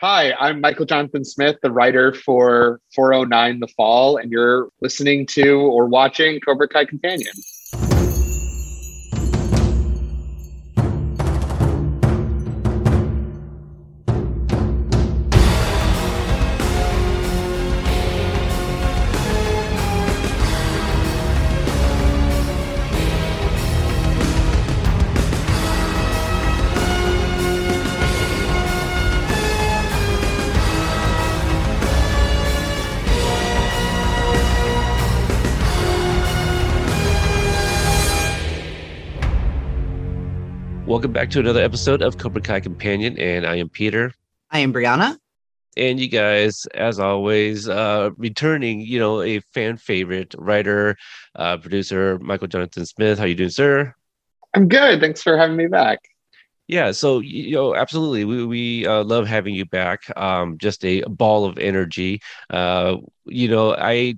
Hi, I'm Michael Jonathan Smith, the writer for 409 The Fall, and you're listening to or watching Cobra Kai Companion. Back to another episode of Cobra Kai Companion, and I am Peter. I am Brianna. And you guys, as always, uh, returning, you know, a fan favorite writer, uh, producer, Michael Jonathan Smith. How you doing, sir? I'm good. Thanks for having me back. Yeah, so you know, absolutely, we we uh, love having you back. Um, just a ball of energy. Uh, you know, I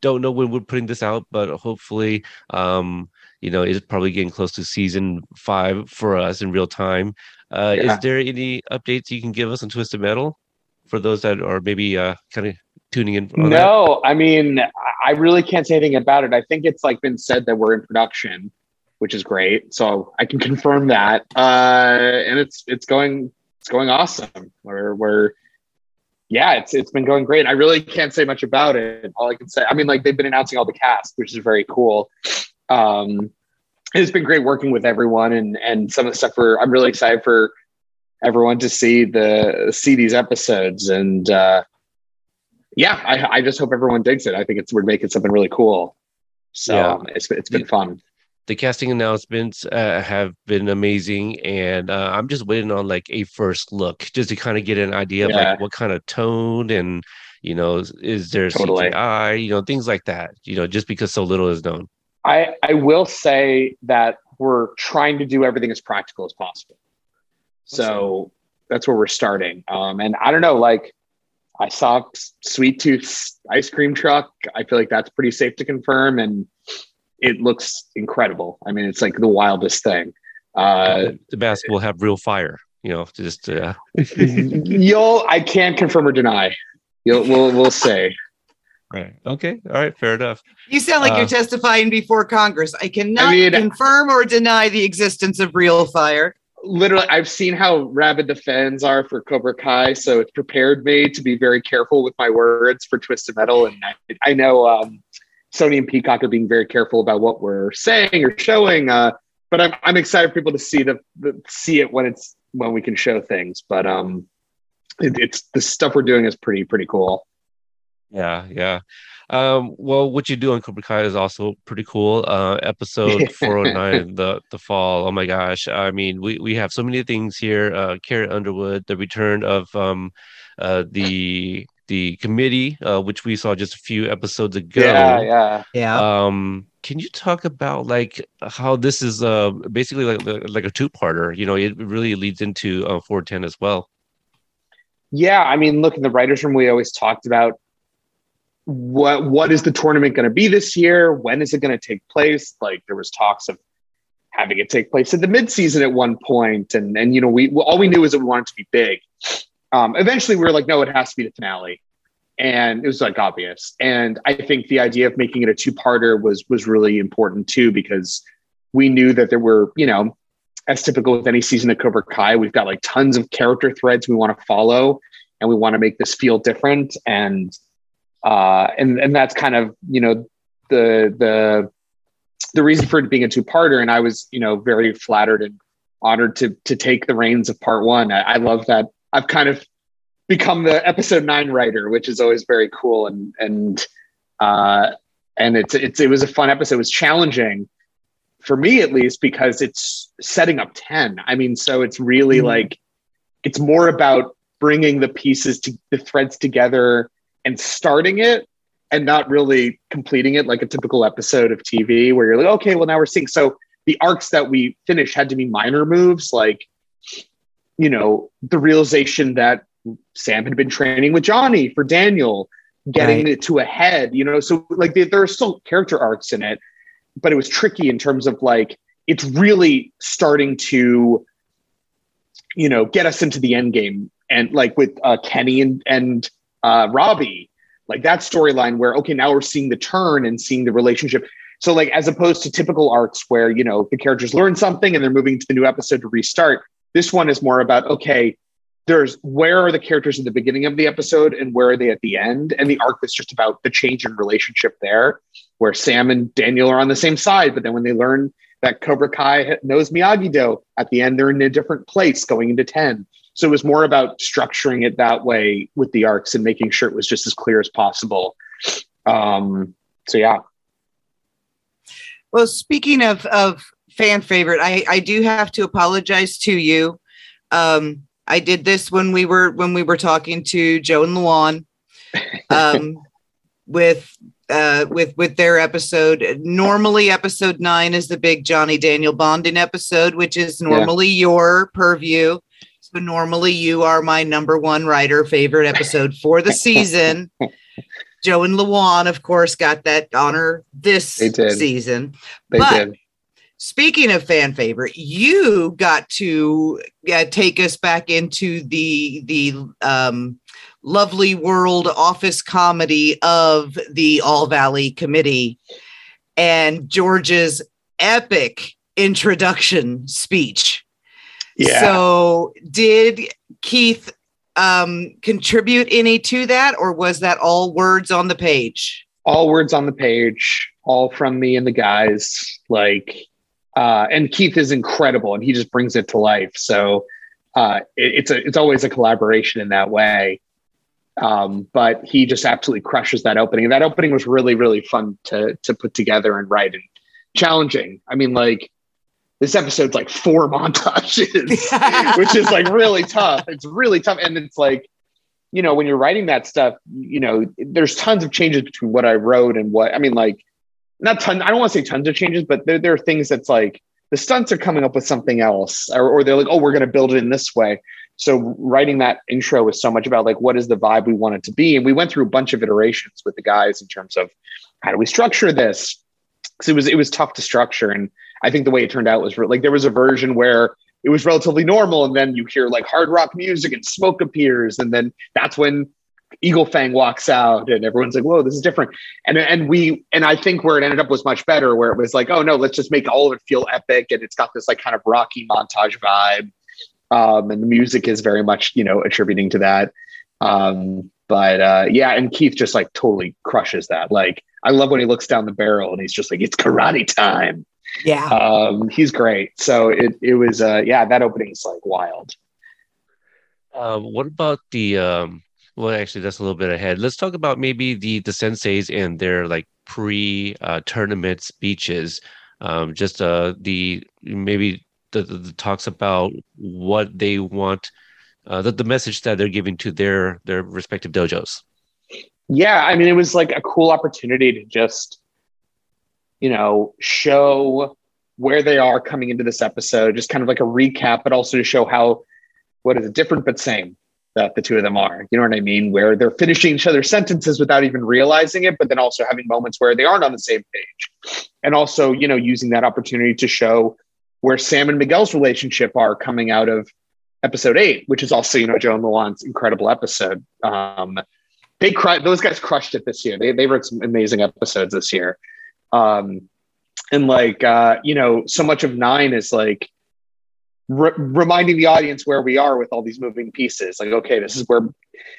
don't know when we're putting this out, but hopefully, um, you know, is probably getting close to season five for us in real time. Uh, yeah. Is there any updates you can give us on Twisted Metal for those that are maybe uh, kind of tuning in? no, that? I mean, I really can't say anything about it. I think it's like been said that we're in production, which is great. So I can confirm that, uh, and it's it's going it's going awesome. We're we're yeah, it's it's been going great. I really can't say much about it. All I can say, I mean, like they've been announcing all the cast, which is very cool. Um, it's been great working with everyone and and some of the stuff for I'm really excited for everyone to see the see these episodes and uh yeah I, I just hope everyone digs it I think it's we're making something really cool so yeah. it's, it's been fun the casting announcements uh, have been amazing and uh, i'm just waiting on like a first look just to kind of get an idea yeah. of like what kind of tone and you know is, is there totally. cgi you know things like that you know just because so little is known I, I will say that we're trying to do everything as practical as possible. So that's where we're starting. Um, and I don't know, like I saw Sweet Tooth's ice cream truck. I feel like that's pretty safe to confirm, and it looks incredible. I mean, it's like the wildest thing. Uh, the mask will have real fire. You know, just uh... you'll. I can't confirm or deny. You'll. We'll. We'll say. Right. Okay. All right. Fair enough. You sound like uh, you're testifying before Congress. I cannot I mean, confirm or deny the existence of real fire. Literally, I've seen how rabid the fans are for Cobra Kai, so it's prepared me to be very careful with my words for Twisted Metal. And I, I know um, Sony and Peacock are being very careful about what we're saying or showing. Uh, but I'm, I'm excited for people to see the, the see it when it's when we can show things. But um, it, it's the stuff we're doing is pretty pretty cool. Yeah, yeah. Um, well, what you do on Cobra Kai is also pretty cool. Uh, episode 409, the the fall. Oh my gosh. I mean, we, we have so many things here. Uh, Carrie Underwood, the return of um, uh, the the committee, uh, which we saw just a few episodes ago. Yeah, yeah, yeah. Um, can you talk about like how this is uh basically like like a two parter? You know, it really leads into uh, 410 as well. Yeah, I mean, look in the writers' room. We always talked about what what is the tournament going to be this year? When is it going to take place? Like there was talks of having it take place in the midseason at one point, and and you know we all we knew is that we wanted to be big. Um, eventually, we were like, no, it has to be the finale, and it was like obvious. And I think the idea of making it a two-parter was was really important too because we knew that there were you know as typical with any season of Cobra Kai, we've got like tons of character threads we want to follow, and we want to make this feel different and uh, and and that's kind of you know the the the reason for it being a two parter. And I was you know very flattered and honored to to take the reins of part one. I, I love that I've kind of become the episode nine writer, which is always very cool and and uh, and it's it's it was a fun episode. It was challenging for me at least because it's setting up 10 i mean so it's really mm-hmm. like it's more about bringing the pieces to the threads together and starting it and not really completing it like a typical episode of TV where you're like, okay, well, now we're seeing. So the arcs that we finished had to be minor moves, like, you know, the realization that Sam had been training with Johnny for Daniel, getting right. it to a head, you know. So, like, there are still character arcs in it, but it was tricky in terms of like, it's really starting to, you know, get us into the end game and like with uh, Kenny and and uh, Robbie, like that storyline where okay, now we're seeing the turn and seeing the relationship. So like as opposed to typical arcs where you know the characters learn something and they're moving to the new episode to restart. This one is more about okay, there's where are the characters at the beginning of the episode and where are they at the end, and the arc is just about the change in relationship there, where Sam and Daniel are on the same side, but then when they learn that Cobra Kai knows Miyagi Do, at the end they're in a different place going into ten. So it was more about structuring it that way with the arcs and making sure it was just as clear as possible. Um, so yeah. Well, speaking of of fan favorite, I I do have to apologize to you. Um, I did this when we were when we were talking to Joe and Luan, um, with uh, with with their episode. Normally, episode nine is the big Johnny Daniel bonding episode, which is normally yeah. your purview. So normally, you are my number one writer favorite episode for the season. Joe and Luan, of course, got that honor this season. They but did. Speaking of fan favorite, you got to uh, take us back into the the um, lovely world office comedy of the All Valley Committee and George's epic introduction speech. Yeah. So, did Keith um, contribute any to that, or was that all words on the page? All words on the page, all from me and the guys. Like, uh, and Keith is incredible, and he just brings it to life. So uh, it, it's a it's always a collaboration in that way. Um, but he just absolutely crushes that opening. And that opening was really really fun to to put together and write and challenging. I mean, like this episode's like four montages, which is like really tough. It's really tough, and it's like you know when you're writing that stuff, you know, there's tons of changes between what I wrote and what I mean, like not ton. I don't want to say tons of changes, but there, there are things that's like the stunts are coming up with something else, or, or they're like, oh, we're going to build it in this way. So writing that intro was so much about like what is the vibe we want it to be, and we went through a bunch of iterations with the guys in terms of how do we structure this. Because it was it was tough to structure, and I think the way it turned out was re- like there was a version where it was relatively normal, and then you hear like hard rock music and smoke appears, and then that's when Eagle Fang walks out and everyone's like, whoa, this is different. And and we and I think where it ended up was much better, where it was like, oh no, let's just make all of it feel epic. And it's got this like kind of rocky montage vibe. Um, and the music is very much, you know, attributing to that. Um, but uh, yeah, and Keith just like totally crushes that. Like, I love when he looks down the barrel and he's just like, it's karate time. Yeah. Um, he's great. So it it was uh yeah, that opening is like wild. Uh, what about the um well, actually, that's a little bit ahead. Let's talk about maybe the the senseis and their like pre uh, tournament speeches. Um, just uh, the maybe the, the, the, talks about what they want, uh, the, the message that they're giving to their their respective dojos. Yeah, I mean, it was like a cool opportunity to just, you know, show where they are coming into this episode, just kind of like a recap, but also to show how what is it different but same that the two of them are. You know what I mean? Where they're finishing each other's sentences without even realizing it, but then also having moments where they aren't on the same page. And also, you know, using that opportunity to show where Sam and Miguel's relationship are coming out of episode eight, which is also, you know, Joe and Luan's incredible episode. Um, they cry, those guys crushed it this year. They, they wrote some amazing episodes this year. Um, and like, uh, you know, so much of nine is like, re- reminding the audience where we are with all these moving pieces. Like, okay, this is where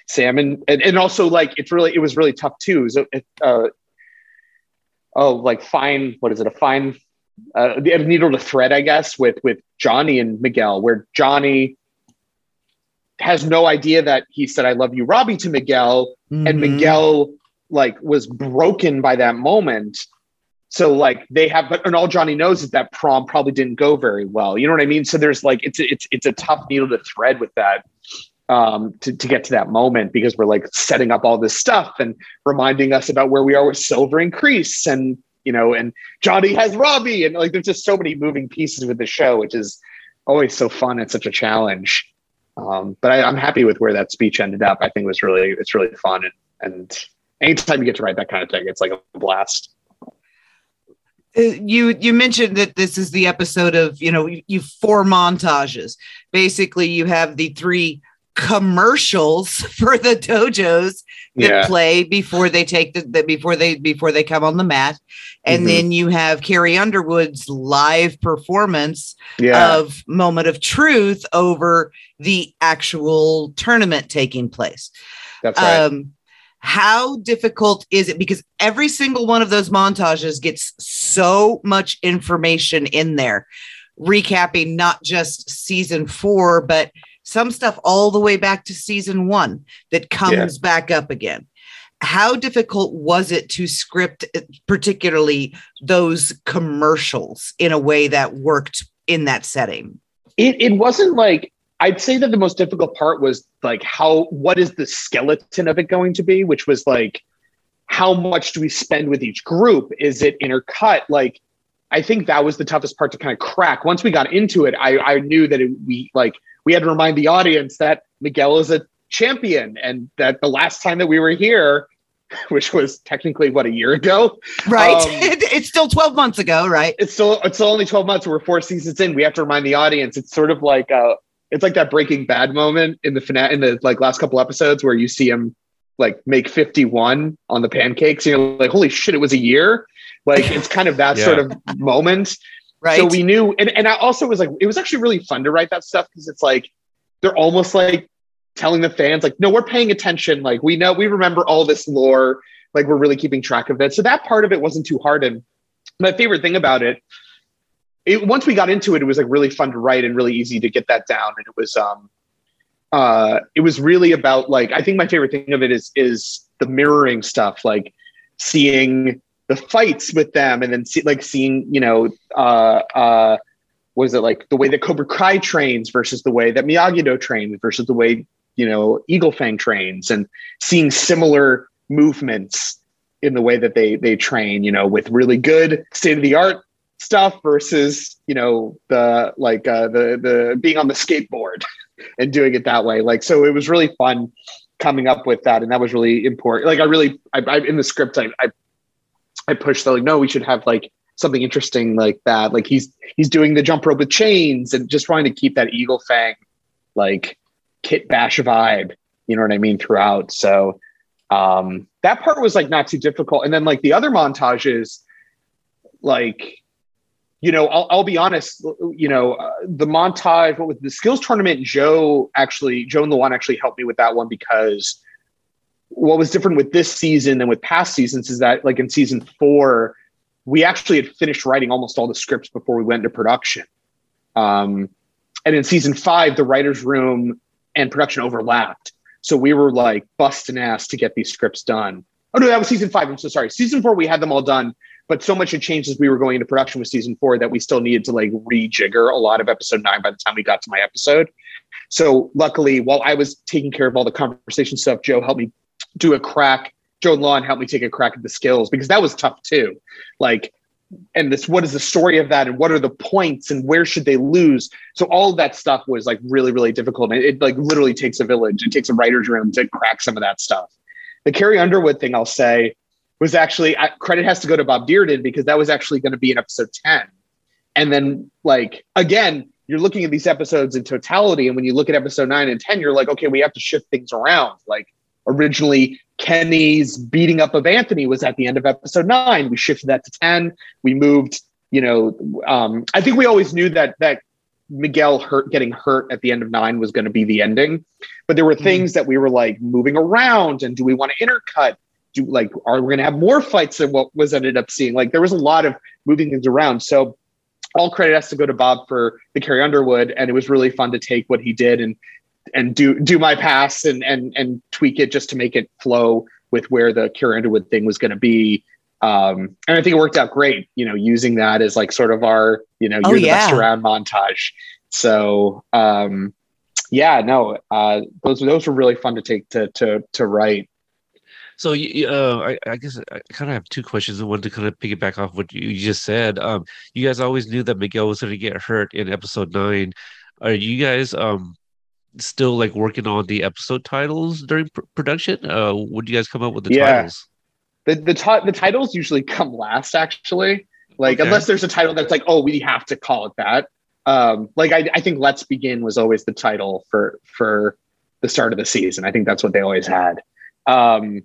Sam and and, and also like it's really it was really tough too. So it, uh, oh, like fine, what is it? A fine uh, the needle to thread, I guess, with with Johnny and Miguel, where Johnny has no idea that he said "I love you, Robbie" to Miguel, mm-hmm. and Miguel like was broken by that moment so like they have but and all johnny knows is that prom probably didn't go very well. You know what i mean? So there's like it's a, it's it's a tough needle to thread with that um to, to get to that moment because we're like setting up all this stuff and reminding us about where we are with silver and Kreese and you know and johnny has robbie and like there's just so many moving pieces with the show which is always so fun and such a challenge. Um but I, i'm happy with where that speech ended up. I think it was really it's really fun and and anytime you get to write that kind of thing it's like a blast you you mentioned that this is the episode of you know you, you four montages basically you have the three commercials for the dojos that Yeah. play before they take the, the before they before they come on the mat and Mhm. then you have carrie underwood's live performance Yeah. of moment of truth over the actual tournament taking place that's right. um how difficult is it? Because every single one of those montages gets so much information in there recapping not just season 4 but some stuff all the way back to season 1 that comes back up again. How difficult was it to script uh, particularly those commercials in a way that worked in that setting? It, it wasn't like I'd say that the most difficult part was like how what is the skeleton of it going to be, which was like how much do we spend with each group? Is it intercut? Like I think that was the toughest part to kind of crack. Once we got into it, I, I knew that it, we like we had to remind the audience that Miguel is a champion and that the last time that we were here, which was technically what a year ago, right Um, it's still 12 months ago right it's still it's still only 12 months we're four seasons in we have to remind the audience it's sort of like uh it's like that breaking bad moment in the finale in the like last couple episodes where you see him like make 51 on the pancakes and you're like holy shit it was a year? Like it's kind of that Yeah. sort of moment. Right. so we knew and, and i also was like it was actually really fun to write that stuff because it's like they're almost like telling the fans like no we're paying attention. Like we know we remember all this lore. Like we're really keeping track of it. So that part of it wasn't too hard and my favorite thing about it it once we got into it it was like really fun to write and really easy to get that down. And it was um uh it was really about like i think my favorite thing of it is is the mirroring stuff like seeing the fights with them and then see like seeing you know uh uh was it like the way that Cobra Kai trains versus the way that Miyagi-Do trains versus the way you know Eagle Fang trains and seeing similar movements in the way that they they train you know with really good state of the art stuff versus you know the like uh the the being on the skateboard and doing it that way. Like so it was really fun coming up with that and that was really important. Like I really I, I in the script I, I I pushed the like no we should have like something interesting like that. Like he's he's doing the jump rope with chains and just trying to keep that eagle fang like kit bash vibe you know what i mean throughout. So um that part was like not too difficult. And then like the other montages like you know i'll, I'll be honest you know uh, the montage what was the skills tournament joe actually joe and one actually helped me with that one because what was different with this season than with past seasons is that like in season four we actually had finished writing almost all the scripts before we went into production. Um, and in season five, the writer's room and production overlapped. So we were like busting ass to get these scripts done. Oh no, that was season five. I'm so sorry. Season four, we had them all done, but so much had changed as we were going into production with season four that we still needed to like rejigger a lot of episode nine by the time we got to my episode. So luckily, while I was taking care of all the conversation stuff, Joe helped me do a crack. Joe and Luan helped me take a crack at the skills because that was tough too. Like, and this, what is the story of that, and what are the points, and where should they lose? So all of that stuff was like really, really difficult. And it, it like literally takes a village. It takes a writer's room to crack some of that stuff. The Carrie Underwood thing, I'll say, was actually I, credit has to go to Bob Dearden because that was actually going to be in episode ten. And then, like again, you're looking at these episodes in totality, and when you look at episode nine and ten, you're like, okay, we have to shift things around. Like originally, Kenny's beating up of Anthony was at the end of episode nine. We shifted that to ten. We moved. You know, um, I think we always knew that that Miguel hurt getting hurt at the end of nine was going to be the ending, but there were Mhm. things that we were like moving around. And do we want to intercut? Do like are we going to have more fights than what was ended up seeing? Like there was a lot of moving things around. So all credit has to go to Bob for the Carrie Underwood, and it was really fun to take what he did and and do do my pass and and and tweak it just to make it flow with where the Carrie Underwood thing was going to be. Um, and I think it worked out great. You know, using that as like sort of our you know Oh, you're the best around montage. So um, yeah, no, uh, those those were really fun to take to to to write. So, uh, I, I guess I kind of have two questions. One to kind of piggyback off what you just said. Um, you guys always knew that Miguel was going to get hurt in episode nine. Are you guys um still like working on the episode titles during pr- production? Uh, do you guys come up with the Yeah. titles? The the ti- the titles usually come last, actually. Like Okay. unless there's a title that's like, oh, we have to call it that. Um, like I, I think "Let's Begin" was always the title for for the the start of the season. I think that's what they always had. Um,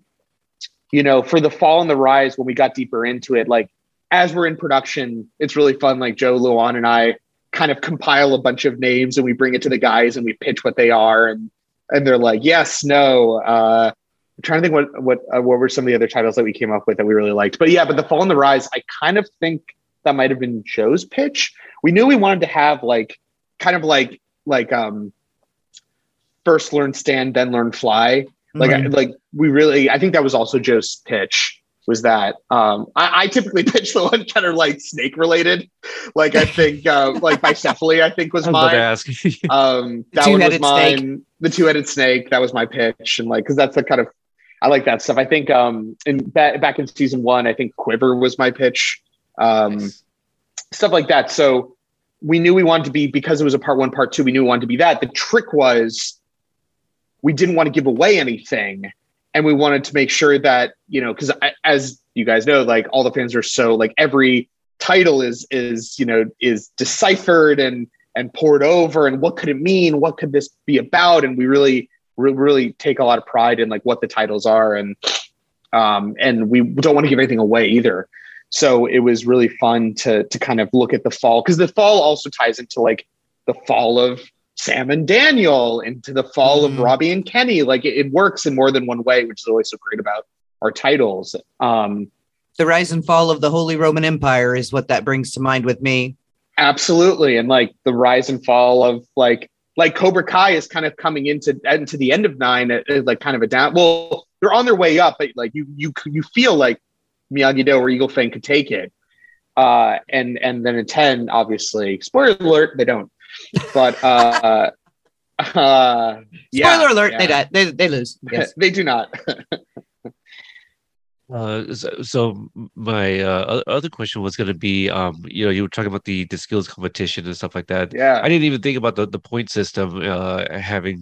you know, for the fall and the rise, when we got deeper into it, like as we're in production, it's really fun. Like Joe Luan and I kind of compile a bunch of names and we bring it to the guys and we pitch what they are and and they're like, yes, no. Uh, I'm trying to think what what uh, what were some of the other titles that we came up with that we really liked. But yeah, but the fall and the rise, I kind of think that might have been Joe's pitch. We knew we wanted to have like kind of like like um first learn stand, then learn fly. Like mm-hmm. I, like we really, I think that was also Joe's pitch was that um, I, I, typically pitch the one kind of like snake related. Like I think uh, like bicephaly, I think was, was mine. um, that one was mine. Snake. The two headed snake. That was my pitch, and like because that's the kind of I like that stuff. I think um, in back, back in season one, I think quiver was my pitch. Um, nice. Stuff like that. So we knew we wanted to be because it was a part one, part two. We knew we wanted to be that. The trick was we didn't want to give away anything. And we wanted to make sure that you know because as you guys know like all the fans are so like every title is is you know is deciphered and and poured over and what could it mean? What could this be about? And we really really take a lot of pride in like what the titles are and um and we don't want to give anything away either. So it was really fun to to kind of look at the fall because the fall also ties into like the fall of Sam and Daniel into the fall mm. of Robbie and Kenny. Like it, it, works in more than one way, which is always so great about our titles. Um, the rise and fall of the Holy Roman Empire is what that brings to mind with me. Absolutely, and like the rise and fall of like like Cobra Kai is kind of coming into into the end of nine, at, at like kind of a down. Well, they're on their way up, but like you you you feel like Miyagi Do or Eagle Fang could take it. Uh, and and then in ten, obviously, spoiler alert, they don't but uh, uh, yeah, spoiler alert, yeah. they die. They they lose. Yes. they do not. Uh, so, so, my uh, other question was going to be, um, you know, you were talking about the, the skills competition and stuff like that. Yeah, I didn't even think about the, the point system uh, having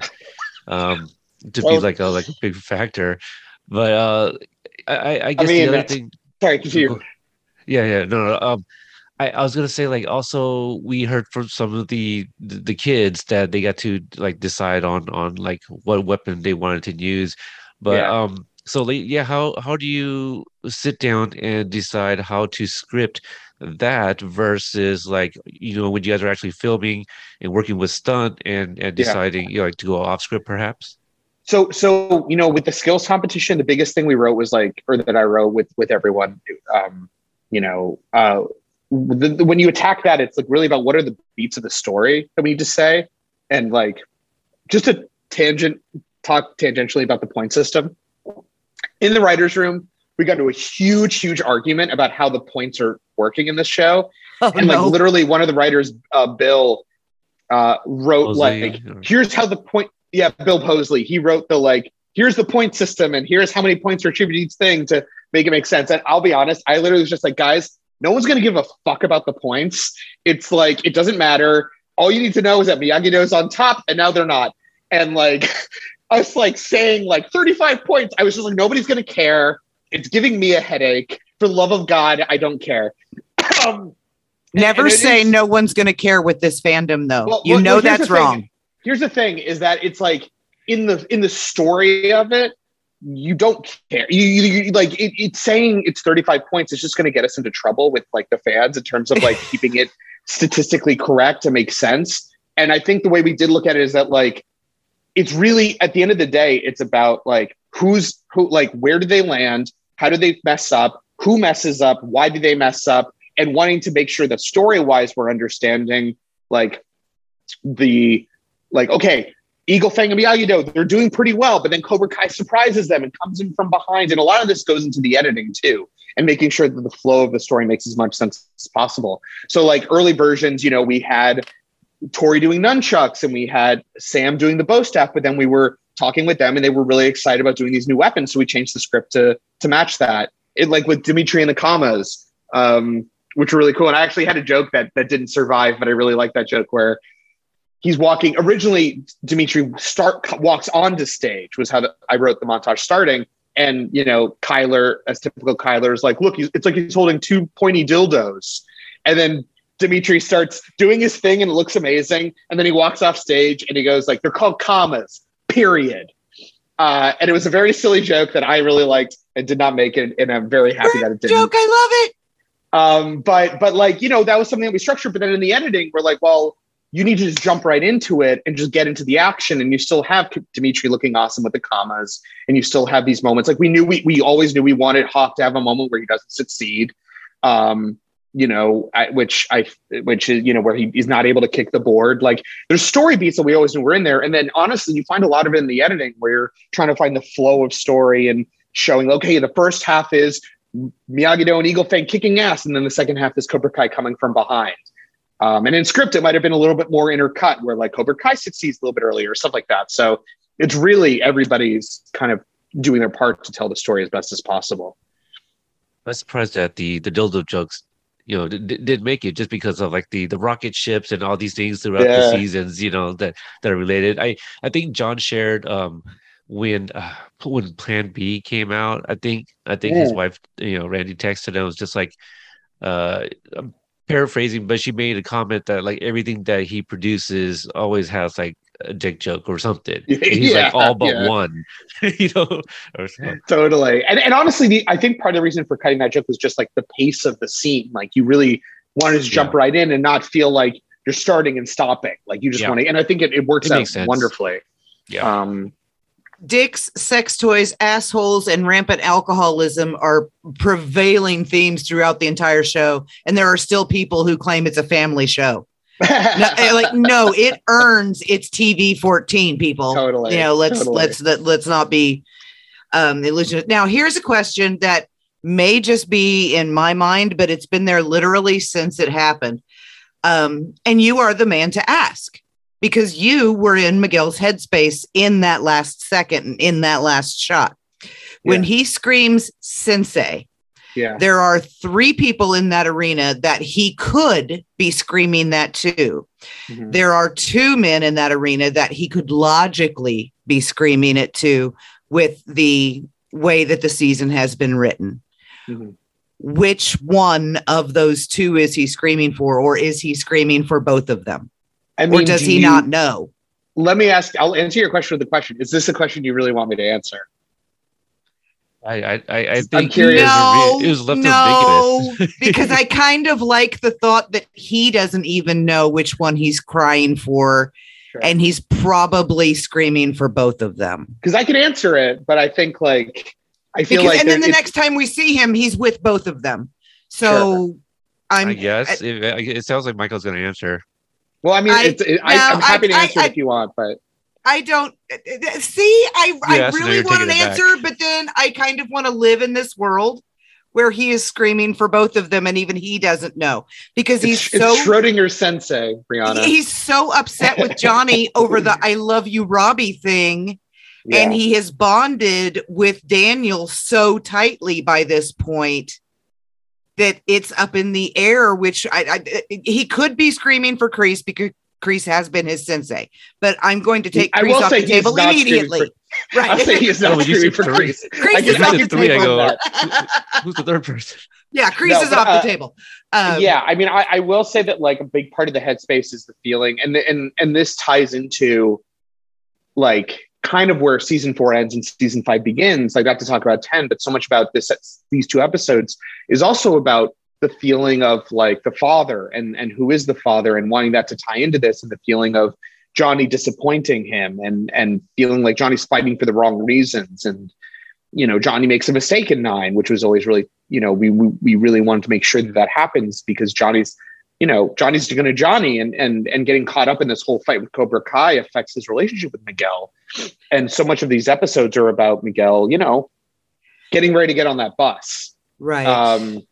um, to well, be like a like a big factor. But uh, I, I guess I mean, the other thing. Sorry, continue. Yeah, yeah, no, no. Um, I, I was gonna say like also we heard from some of the the kids that they got to like decide on on like what weapon they wanted to use, but yeah. um so like yeah how how do you sit down and decide how to script that versus like you know when you guys are actually filming and working with stunt and and deciding yeah. you know like to go off script perhaps so so you know with the skills competition the biggest thing we wrote was like or that i wrote with with everyone um you know uh the, the, when you attack that, it's like really about what are the beats of the story that we need to say, and like just a tangent talk tangentially about the point system. In the writers' room, we got into a huge, huge argument about how the points are working in this show, oh, and like literally, one of the writers, uh, Bill, uh, wrote Posley, like, or... "Here's how the point." Yeah, Bill Posley. He wrote the like, "Here's the point system, and here's how many points are attributed each thing to make it make sense." And I'll be honest, I literally was just like, "Guys." No one's going to give a fuck about the points. It's like, it doesn't matter. All you need to know is that Miyagi Do's on top and now they're not. And like, us like saying like 35 points, I was just like, nobody's going to care. It's giving me a headache. For the love of God, I don't care. um, Never and say is, no one's going to care with this fandom, though. Well, you well, know well, that's wrong. Here's the thing: is that it's like in the in the story of it, you don't care. You, you, you like it, it's saying it's 35 points. It's just going to get us into trouble with like the fans in terms of like keeping it statistically correct to make sense. And I think the way we did look at it is that like it's really at the end of the day, it's about like who's who, like where do they land? How do they mess up? Who messes up? Why do they mess up? And wanting to make sure that story wise we're understanding like the like okay Eagle Fang and Miyagi Do, they're doing pretty well, but then Cobra Kai surprises them and comes in from behind. And a lot of this goes into the editing too, and making sure that the flow of the story makes as much sense as possible. So, like early versions, you know, we had Tori doing nunchucks and we had Sam doing the bow staff, but then we were talking with them and they were really excited about doing these new weapons. So we changed the script to to match that. It like with Demetri and the kamas, um, which were really cool. And I actually had a joke that that didn't survive, but I really like that joke where he's walking originally demetri start walks onto stage was how the, i wrote the montage starting and you know kyler as typical kyler is like look it's like he's holding two pointy dildos and then demetri starts doing his thing and it looks amazing and then he walks off stage and he goes like they're called commas, period. Uh, and it was a very silly joke that I really liked and did not make it, and I'm very happy that it didn't. Joke, I love it. Um, but but like you know that was something that we structured. But then in the editing, we're like, well, you need to just jump right into it and just get into the action, and you still have Demetri looking awesome with the kamas, and you still have these moments. Like we knew we we always knew we wanted Hawk to have a moment where he doesn't succeed. Um, you know, I, which I, which is, you know, where he, he's not able to kick the board. Like there's story beats that we always knew were in there. And then honestly, you find a lot of it in the editing where you're trying to find the flow of story and showing, okay, the first half is Miyagi-Do and Eagle Fang kicking ass. And then the second half is Cobra Kai coming from behind. Um, and in script, it might have been a little bit more intercut where like Cobra Kai succeeds a little bit earlier, stuff like that. So it's really everybody's kind of doing their part to tell the story as best as possible. I'm surprised that the the dildo jokes you know did, did make it just because of like the the rocket ships and all these things throughout yeah. the seasons you know that that are related i i think john shared um when uh, when plan b came out i think i think yeah. his wife you know randy texted him was just like uh I'm paraphrasing but she made a comment that like everything that he produces always has like a dick joke or something. And he's yeah, like all but yeah. one, you know. totally. And and honestly, the, I think part of the reason for cutting that joke was just like the pace of the scene. Like you really wanted to jump yeah. right in and not feel like you're starting and stopping. Like you just want to. And I think it, it works it out wonderfully. Yeah. Um, Dicks, sex toys, assholes, and rampant alcoholism are prevailing themes throughout the entire show. And there are still people who claim it's a family show no, eh, like no, it earns its TV 14 people. Totally. You know, let's totally. let's let, let's not be um illusionist. Now, here's a question that may just be in my mind, but it's been there literally since it happened. Um, and you are the man to ask because you were in Miguel's headspace in that last second, in that last shot. When yeah. he screams sensei, yeah. There are three people in that arena that he could be screaming that to. Mm-hmm. There are two men in that arena that he could logically be screaming it to with the way that the season has been written. Mm-hmm. Which one of those two is he screaming for, or is he screaming for both of them? I mean, or does do he you, not know? Let me ask, I'll answer your question with the question. Is this a question you really want me to answer? I I, I think no, it was left no, because I kind of like the thought that he doesn't even know which one he's crying for, sure. and he's probably screaming for both of them. Because I can answer it, but I think like I feel because, like and then the next time we see him, he's with both of them. So sure. I'm. I guess I, it, it, sounds like Michael's going to answer. Well, I mean, I, it, I, am happy to answer if you want, but I don't uh, uh, see. I, I really want an answer, back. but then I kind of want to live in this world where he is screaming for both of them, and even he doesn't know because he's it's, so it's Schrodinger sensei, Brianna. He's so upset with Johnny over the "I love you, Robbie" thing, yeah. and he has bonded with Daniel so tightly by this point that it's up in the air. Which I, I he could be screaming for Kreese because Kreese has been his sensei, but I'm going to take Kreese off the table immediately. For, right. I'll say he is not oh, screaming for Kreese. Kreese is off the three, I go, who's the third person? Yeah, Kreese no, is off uh, the table. Um, yeah, I mean, I, I, will say that like a big part of the headspace is the feeling, and the, and and this ties into like kind of where season four ends and season five begins. I got to talk about ten, but so much about this these two episodes is also about the feeling of like the father and and who is the father and wanting that to tie into this and the feeling of Johnny disappointing him and and feeling like Johnny's fighting for the wrong reasons and you know Johnny makes a mistake in nine which was always really you know we we, we really wanted to make sure that that happens because Johnny's you know Johnny's going to Johnny and and and getting caught up in this whole fight with Cobra Kai affects his relationship with Miguel and so much of these episodes are about Miguel you know getting ready to get on that bus right um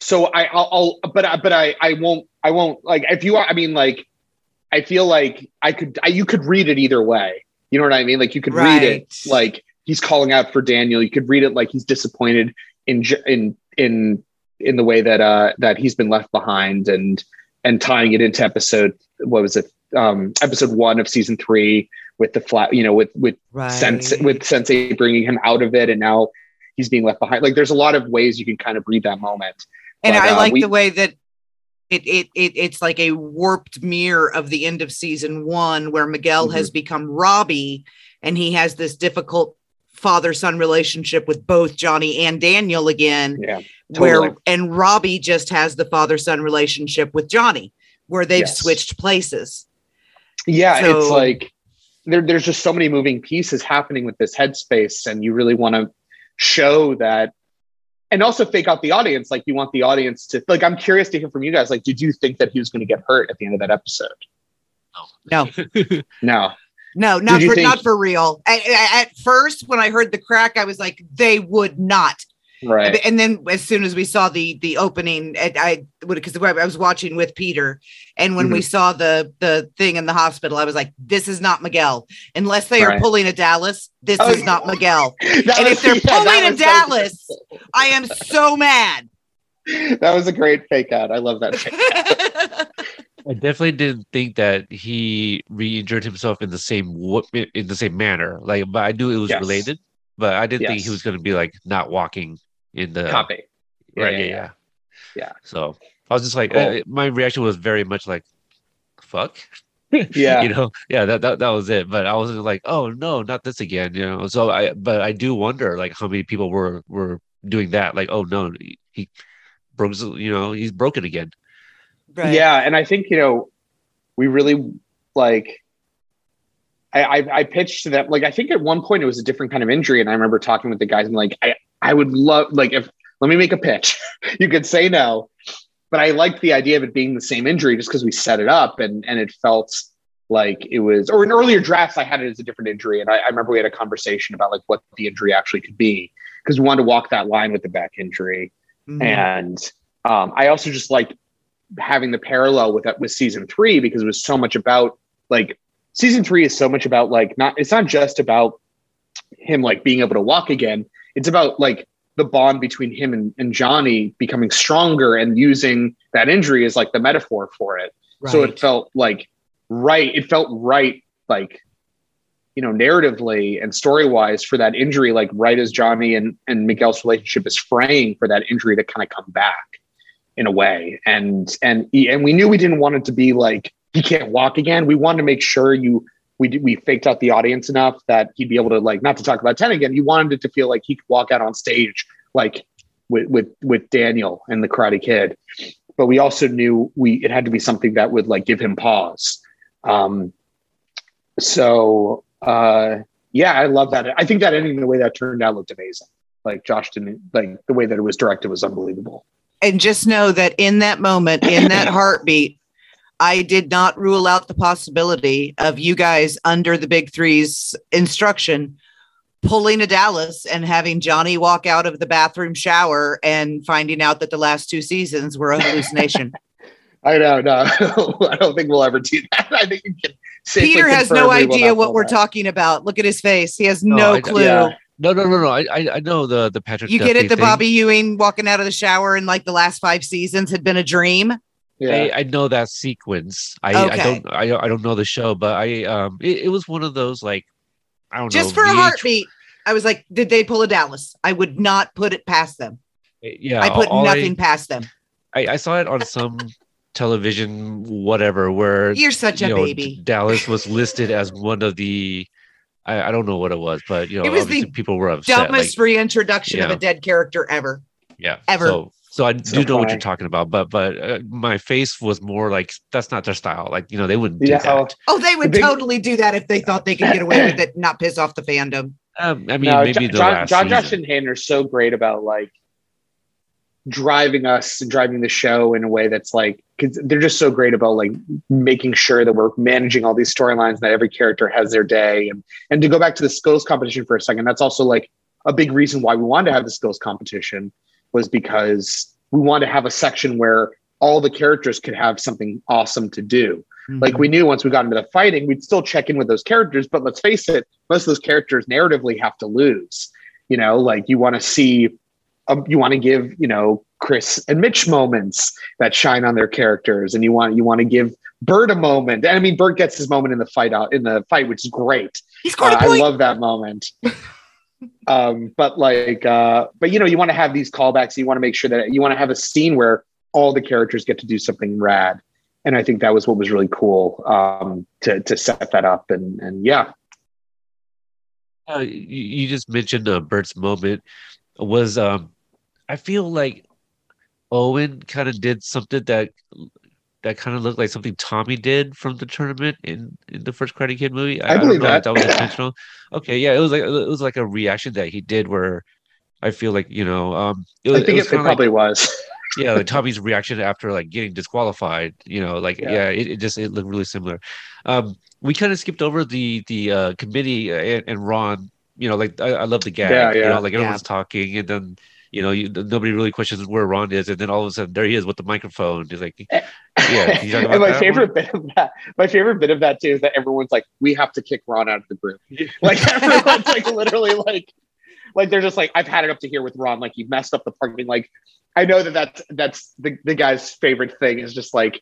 so I, I'll, I'll, but I, but I, I won't, I won't like if you, I mean, like, I feel like I could, I, you could read it either way. You know what I mean? Like you could right. read it like he's calling out for Daniel. You could read it like he's disappointed in, in, in, in the way that, uh, that he's been left behind and, and tying it into episode, what was it? Um, episode one of season three with the flat, you know, with, with right. sense, with sensei bringing him out of it. And now he's being left behind. Like there's a lot of ways you can kind of read that moment. And but, I uh, like we, the way that it, it it it's like a warped mirror of the end of season one where Miguel mm-hmm. has become Robbie and he has this difficult father son relationship with both Johnny and Daniel again. Yeah. Where and Robbie just has the father son relationship with Johnny, where they've Yes. switched places. Yeah, So- it's like there, there's just so many moving pieces happening with this headspace, and you really want to show that, and also fake out the audience. Like you want the audience to like. I'm curious to hear from you guys. Like, did you think that he was going to get hurt at the end of that episode? No, No. no, not for think- not for real. At, at first, when I heard the crack, I was like, they would not. Right. And then as soon as we saw the the opening, I, because I was watching with Peter, and when Mm-hmm. we saw the the thing in the hospital, I was like, "This is not Miguel. Unless they are Right. pulling a Dallas, this Oh, is not Miguel." And was- if they're yeah, pulling a so- Dallas, I am so mad. that was a great fake out. I love that. I definitely didn't think that he re-injured himself in the same in the same manner. Like, but I knew it was Yes. related, but I didn't think he was going to be like not walking in the Copy. Yeah, Right, yeah, yeah, yeah, Yeah. So I was just like, Cool. uh, my reaction was very much like, "Fuck," Yeah. you know. Yeah, that, that that was it. But I was like, "Oh no, not this again," you know. So I, but I do wonder like how many people were were doing that. Like, oh no, he, he broke, you know, he's broken again. Right. Yeah, and I think you know, we really like. I, I I pitched to them like I think at one point it was a different kind of injury, and I remember talking with the guys and like I I would love like if let me make a pitch, you could say no, but I liked the idea of it being the same injury just because we set it up and and it felt like it was or in earlier drafts I had it as a different injury, and I, I remember we had a conversation about like what the injury actually could be because we wanted to walk that line with the back injury. Mhm. And um, I also just liked having the parallel with that with season three because it was so much about like season three is so much about like not it's not just about him like being able to walk again. It's about like the bond between him and, and Johnny becoming stronger and using that injury as like the metaphor for it. So it felt like right. It felt right, like you know, narratively and story wise for that injury, like right as Johnny and and Miguel's relationship is fraying for that injury to kind of come back in a way. And and and we knew we didn't want it to be like he can't walk again. We wanted to make sure you we did- we faked out the audience enough that he'd be able to like not to talk about ten again. You wanted it to feel like he could walk out on stage like with with with Daniel and the Karate Kid but we also knew we it had to be something that would like give him pause. Um, so uh, yeah, I love that. I think that ending the way that turned out looked amazing. Like Josh didn't like the way that it was directed was unbelievable. And just know that in that moment, in that heartbeat, I did not rule out the possibility of you guys under the big three's instruction pulling a Dallas and having Johnny walk out of the bathroom shower and finding out that the last two seasons were a hallucination. I know, no, I don't think we'll ever do that. I think you can. Peter has no idea what we're talking about. Look at his face. He has No, no, clue. yeah. No, no, no, no. I I, I know the the Patrick. You get it? The thing. Bobby Ewing walking out of the shower in like the last five seasons had been a dream. Yeah, I, I know that sequence. I, I Okay. don't I, don't- I don't know the show, but I um it, it was one of those like I don't know. Just know for a heartbeat. I was like, did they pull a Dallas? I would not put it past them. Yeah, I put all nothing past them. I, I saw it on some television whatever where You're such a know, baby. D- Dallas was listed as one of the I, I don't know what it was, but you know It was the people were upset. Dumbest like, reintroduction of a dead character ever. yeah, ever. So, so I So do know what you're talking about, but but uh, my face was more like that's not their style. Like you know they wouldn't do Yeah. that. Oh, they would big- totally do that if they thought they could get away with it, not piss off the fandom. Um, I mean no, maybe Jo- the Jon, last Jon Josh and Hayden are so great about like driving us and driving the show in a way that's like because they're just so great about like making sure that we're managing all these storylines that every character has their day and and to go back to the skills competition for a second that's also like a big reason why we wanted to have the skills competition was because we wanted to have a section where all the characters could have something awesome to do mm-hmm. like we knew once we got into the fighting, we'd still check in with those characters. But let's face it, most of those characters narratively have to lose. You know, like you want to see, um, you want to give, you know, Chris and Mitch moments that shine on their characters, and you want you want to give Bert a moment. And I mean, Bert gets his moment in the fight out in the fight, which is great. he scored Uh, a I point. love that moment. um, but like, uh, but you know, you want to have these callbacks. You want to make sure that you want to have a scene where all the characters get to do something rad. And I think that was what was really cool um, to to set that up. And and yeah, Uh, you, you just mentioned uh, Bert's moment was um, I feel like Owen kind of did something that that kind of looked like something Tommy did from the tournament in, in the first Karate Kid movie. I, I believe that. that was intentional. Okay, yeah, it was like it was like a reaction that he did where I feel like you know, um, it was, I think it, was it, it probably like, was. yeah, like Tommy's reaction after like getting disqualified. You know, like yeah, yeah it, it, just it looked really similar. Um, we kind of skipped over the the uh, committee and, and Ron. You know, like I, I love the gag. Yeah, yeah. You know, like everyone's yeah. talking, and then you know, you, nobody really questions where Ron is, and then all of a sudden there he is with the microphone. He's like, eh. yeah. and my favorite one? bit of that, my favorite bit of that too, is that everyone's like, we have to kick Ron out of the group. Like everyone's like literally like, like they're just like, I've had it up to here with Ron. Like you messed up the parking. Like I know that that's that's the the guy's favorite thing is just like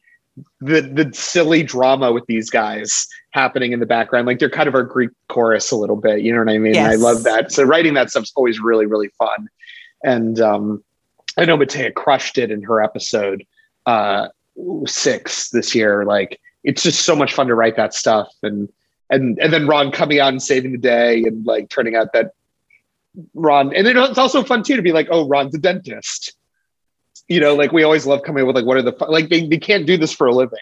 the the silly drama with these guys happening in the background. Like they're kind of our Greek chorus a little bit. You know what I mean? Yes. I love that. So writing that stuff's always really really fun. And um, I know Matea crushed it in her episode uh, six this year. Like it's just so much fun to write that stuff, and and and then Ron coming out and saving the day, and like turning out that Ron, and then it's also fun too to be like, oh, Ron's a dentist. You know, like we always love coming up with like, what are the like they, they can't do this for a living.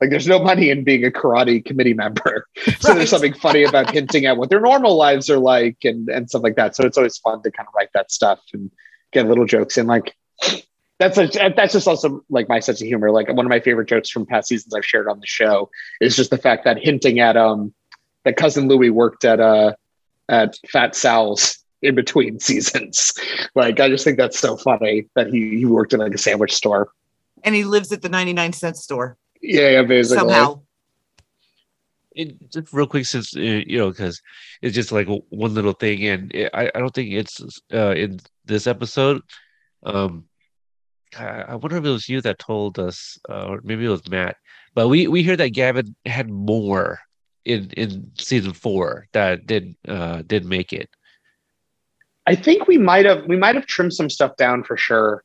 Like there's no money in being a karate committee member. so right. there's something funny about hinting at what their normal lives are like and, and stuff like that. So it's always fun to kind of write that stuff and get little jokes in. Like that's a, that's just also like my sense of humor. Like one of my favorite jokes from past seasons I've shared on the show is just the fact that hinting at um that cousin Louie worked at uh at Fat Sal's in between seasons. Like I just think that's so funny that he he worked in like a sandwich store. And he lives at the 99 cent store. Yeah, yeah, basically. Somehow. It, just real quick, since uh, you know, because it's just like one little thing, and it, I, I don't think it's uh, in this episode. Um, I, I wonder if it was you that told us, uh, or maybe it was Matt. But we we hear that Gavin had more in in season four that did uh did make it. I think we might have we might have trimmed some stuff down for sure.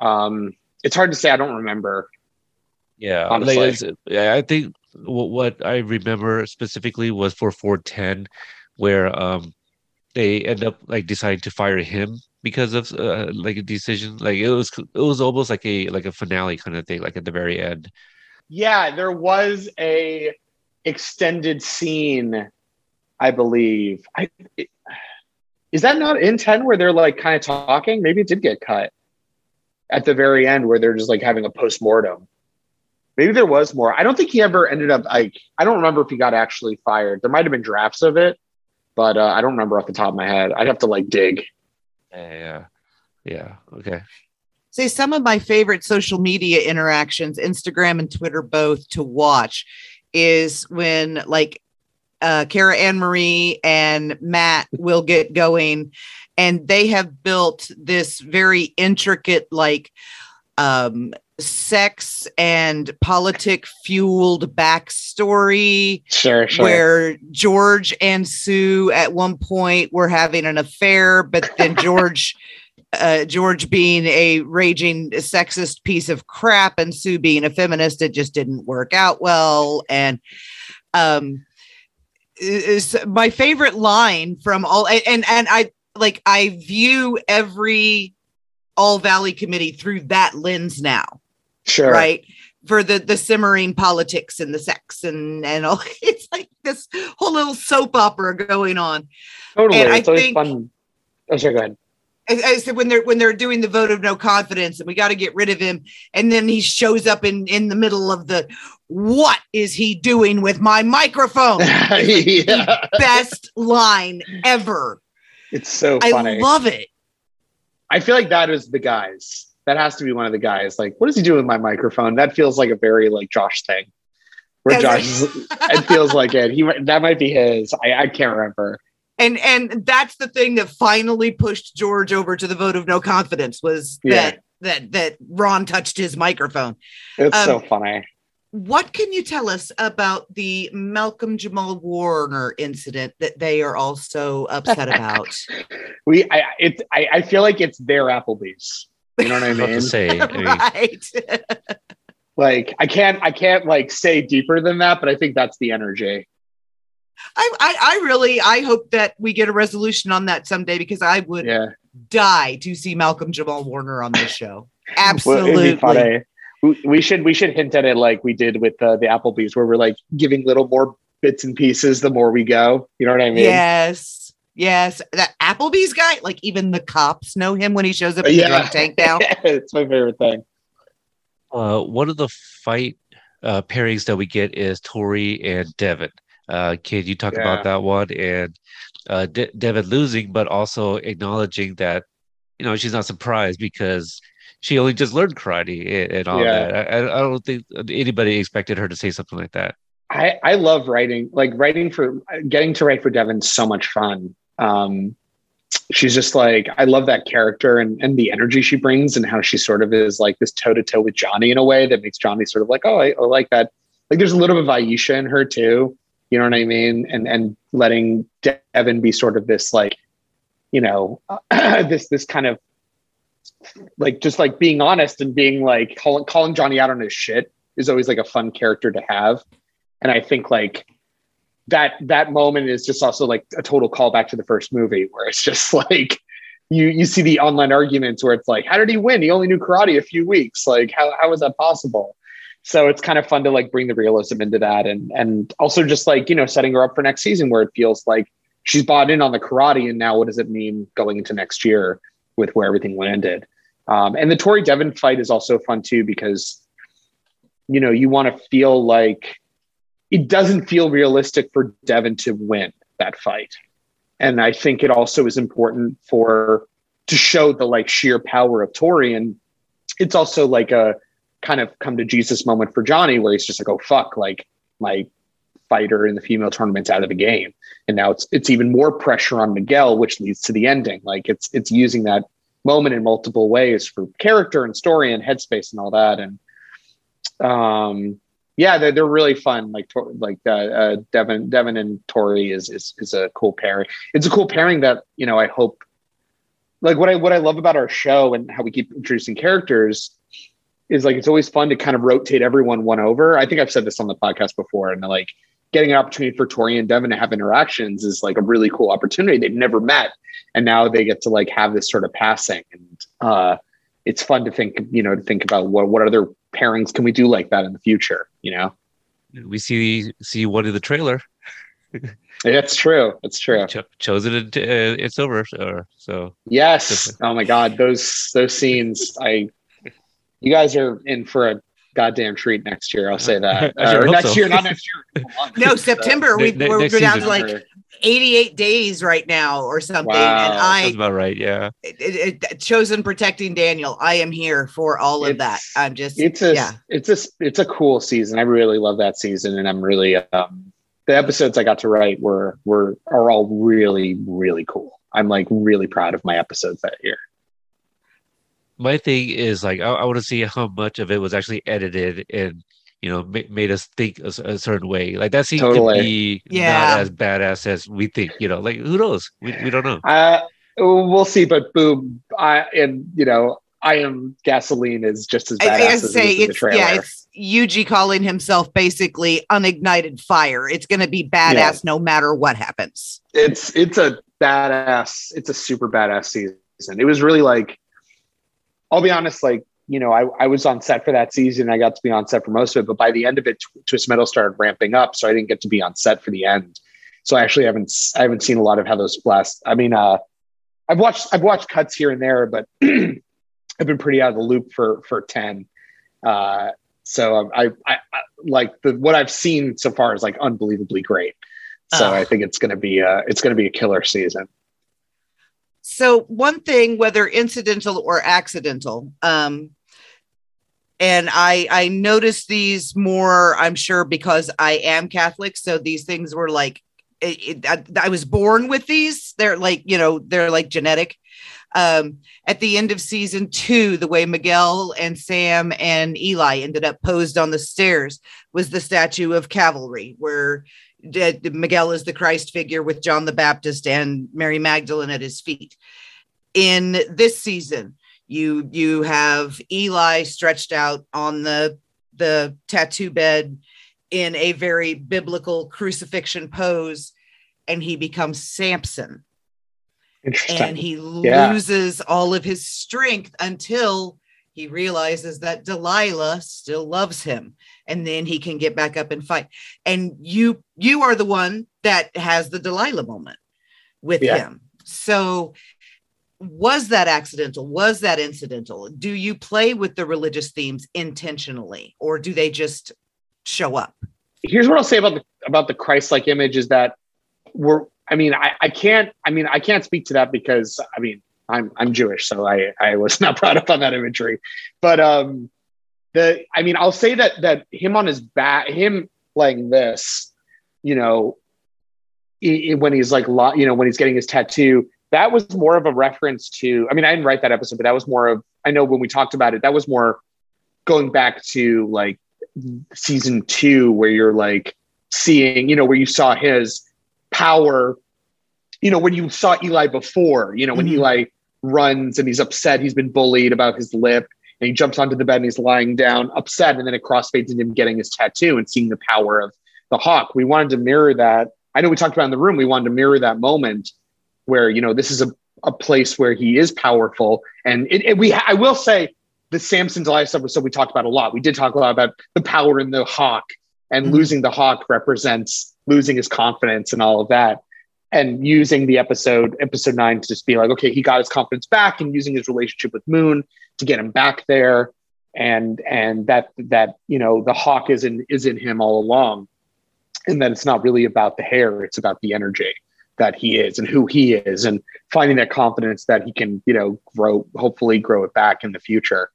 Um, it's hard to say. I don't remember. Yeah, honestly. yeah. I think what, what I remember specifically was for 410, where um they end up like deciding to fire him because of uh, like a decision. Like it was it was almost like a like a finale kind of thing, like at the very end. Yeah, there was a extended scene, I believe. I it, is that not in 10 where they're like kind of talking? Maybe it did get cut at the very end where they're just like having a post mortem. Maybe there was more. I don't think he ever ended up like I don't remember if he got actually fired. There might have been drafts of it, but uh, I don't remember off the top of my head. I'd have to like dig. Yeah, yeah, okay. Say some of my favorite social media interactions, Instagram and Twitter both, to watch is when like uh, Cara Ann Marie and Matt will get going, and they have built this very intricate like um sex and politic fueled backstory sure, sure. where George and Sue at one point were having an affair, but then George uh, George being a raging sexist piece of crap and Sue being a feminist, it just didn't work out well. And um is my favorite line from all and and I like I view every all valley committee through that lens now Sure. Right. For the the simmering politics and the sex and and all it's like this whole little soap opera going on. Totally. And it's I think, fun. Oh, sorry, go ahead. I, said when they're when they're doing the vote of no confidence and we got to get rid of him, and then he shows up in in the middle of the what is he doing with my microphone? Yeah. best line ever. It's so funny. I love it. I feel like that is the guys that has to be one of the guys. Like, what does he do with my microphone? That feels like a very like Josh thing. Where Josh, is, it feels like it. He that might be his. I, I can't remember. And and that's the thing that finally pushed George over to the vote of no confidence was yeah. that that that Ron touched his microphone. It's um, so funny. What can you tell us about the Malcolm Jamal Warner incident that they are also upset about? we, I, it, I, I feel like it's their Applebee's. You know what I mean? to say, right. like I can't I can't like say deeper than that, but I think that's the energy. I, I, I really, I hope that we get a resolution on that someday because I would Yeah. die to see Malcolm Jamal Warner on this show. Absolutely. it'd funny. We- We should we should hint at it like we did with uh, the Applebee's, where we're like giving little more bits and pieces the more we go. You know what I mean? Yes. Yes. That Applebee's guy, like even the cops know him when he shows up in the Yeah. drunk tank now. it's my favorite thing. Uh, one of the fight uh, pairings that we get is Tori and Devon. Uh, Kid, you talked Yeah. about that one, and uh, De- Devon losing, but also acknowledging that you know she's not surprised because she only just learned karate and, and all Yeah. that. I, I don't think anybody expected her to say something like that. I, I love writing, like writing for getting to write for Devon's so much fun. Um, she's just like, I love that character and, and the energy she brings and how she sort of is like this toe to toe with Johnny in a way that makes Johnny sort of like, oh, I, I like that. Like there's a little bit of Aisha in her too. You know what I mean? And, and letting Devon be sort of this like, you know, this, this kind of like, just like being honest and being like calling, calling Johnny out on his shit is always like a fun character to have and I think like that that moment is just also like a total callback to the first movie where it's just like you you see the online arguments where it's like how did he win? He only knew karate a few weeks. Like how how is that possible? So it's kind of fun to like bring the realism into that and and also just like you know setting her up for next season where it feels like she's bought in on the karate and now what does it mean going into next year with where everything landed um, and the Tori Devon fight is also fun too because you know you want to feel like it doesn't feel realistic for Devon to win that fight. And I think it also is important for to show the like sheer power of Tori. And it's also like a kind of come to Jesus moment for Johnny where he's just like, oh fuck, like my fighter in the female tournament's out of the game. And now it's it's even more pressure on Miguel, which leads to the ending. Like it's it's using that moment in multiple ways for character and story and headspace and all that. And um yeah, they're, they're really fun. Like like uh, uh, Devon Devon and Tori is is is a cool pairing. It's a cool pairing that you know I hope. Like what I what I love about our show and how we keep introducing characters is like it's always fun to kind of rotate everyone one over. I think I've said this on the podcast before, and like getting an opportunity for Tori and Devon to have interactions is like a really cool opportunity. They've never met, and now they get to like have this sort of passing, and uh, it's fun to think you know to think about what what other pairings can we do like that in the future. You know. We see see one in the trailer. That's true. That's true. Cho- Chozen it. Uh, it's over. So, so Yes. Oh my God. Those those scenes. I. You guys are in for a goddamn treat next year. I'll say that. I sure or hope next so. year, not next year. No, September. We, Ne- ne- we're, next we're down to like 88 days right now or something. Wow. And that's I, about right. Yeah. it, it, Chozen protecting Daniel. I am here for all of that. I'm just, It's a yeah. it's a it's a cool season. I really love that season, and I'm really um the episodes I got to write were were are all really really cool. I'm like really proud of my episodes that year. my thing is like I, I want to see how much of it was actually edited and you know ma- made us think a certain way. Like that scene Totally. could be Yeah. not as badass as we think. You know, like who knows? We, we don't know. Uh, we'll see, but boom, I and you know I am gasoline is just as I, badass I as say it is in it's yeah, it's Yuji calling himself basically unignited fire. It's going to be badass Yeah. no matter what happens. it's it's a badass it's a super badass season it was really like i'll be honest like you know i, I was on set for that season i got to be on set for most of it but by the end of it Twisted Metal started ramping up so i didn't get to be on set for the end so i actually haven't i haven't seen a lot of how those blast i mean uh i've watched i've watched cuts here and there but i've been pretty out of the loop for for 10 uh so I, I, I like the what I've seen so far is like unbelievably great. So Ugh. I think it's going to be a it's to be a killer season. So one thing, whether incidental or accidental, um, and I I noticed these more. I'm sure because I am Catholic, so these things were like it, it, I, I was born with these. They're like you know they're like genetic. Um, at the end of season two, the way Miguel and Sam and Eli ended up posed on the stairs was the statue of Calvary, where Miguel is the Christ figure with John the Baptist and Mary Magdalene at his feet. In this season, you you have Eli stretched out on the the tattoo bed in a very biblical crucifixion pose and he becomes Samson. And he Yeah. loses all of his strength until he realizes that Delilah still loves him and then he can get back up and fight. And you you are the one that has the Delilah moment with Yeah. him. So was that accidental? Was that incidental? Do you play with the religious themes intentionally or do they just show up? here's what I'll say about the about the Christ-like image is that we're I mean I, I can't I mean I can't speak to that because I mean I'm I'm Jewish so I I was not brought up on that imagery but um the I mean I'll say that that him on his back him laying this you know i- i- when he's like you know when he's getting his tattoo that was more of a reference to I mean I didn't write that episode but that was more of I know when we talked about it that was more going back to like season two where you're like seeing, you know, where you saw his power, you know, when you saw Eli before, you know, when Mhm. Eli runs and he's upset, he's been bullied about his lip, and he jumps onto the bed and he's lying down upset, and then it crossfades into him getting his tattoo and seeing the power of the hawk. We wanted to mirror that. I know we talked about in the room, we wanted to mirror that moment where, you know, this is a, a place where he is powerful. And it, it- we, I will say, the Samson Delilah episode we talked about a lot. We did talk a lot about the power in the hawk and Mhm. losing the hawk represents losing his confidence and all of that. And using the episode, episode nine, to just be like, okay, he got his confidence back, and using his relationship with Moon to get him back there, and and that that you know the hawk is in is in him all along, and that it's not really about the hair, it's about the energy that he is and who he is, and finding that confidence that he can you know grow, hopefully grow it back in the future.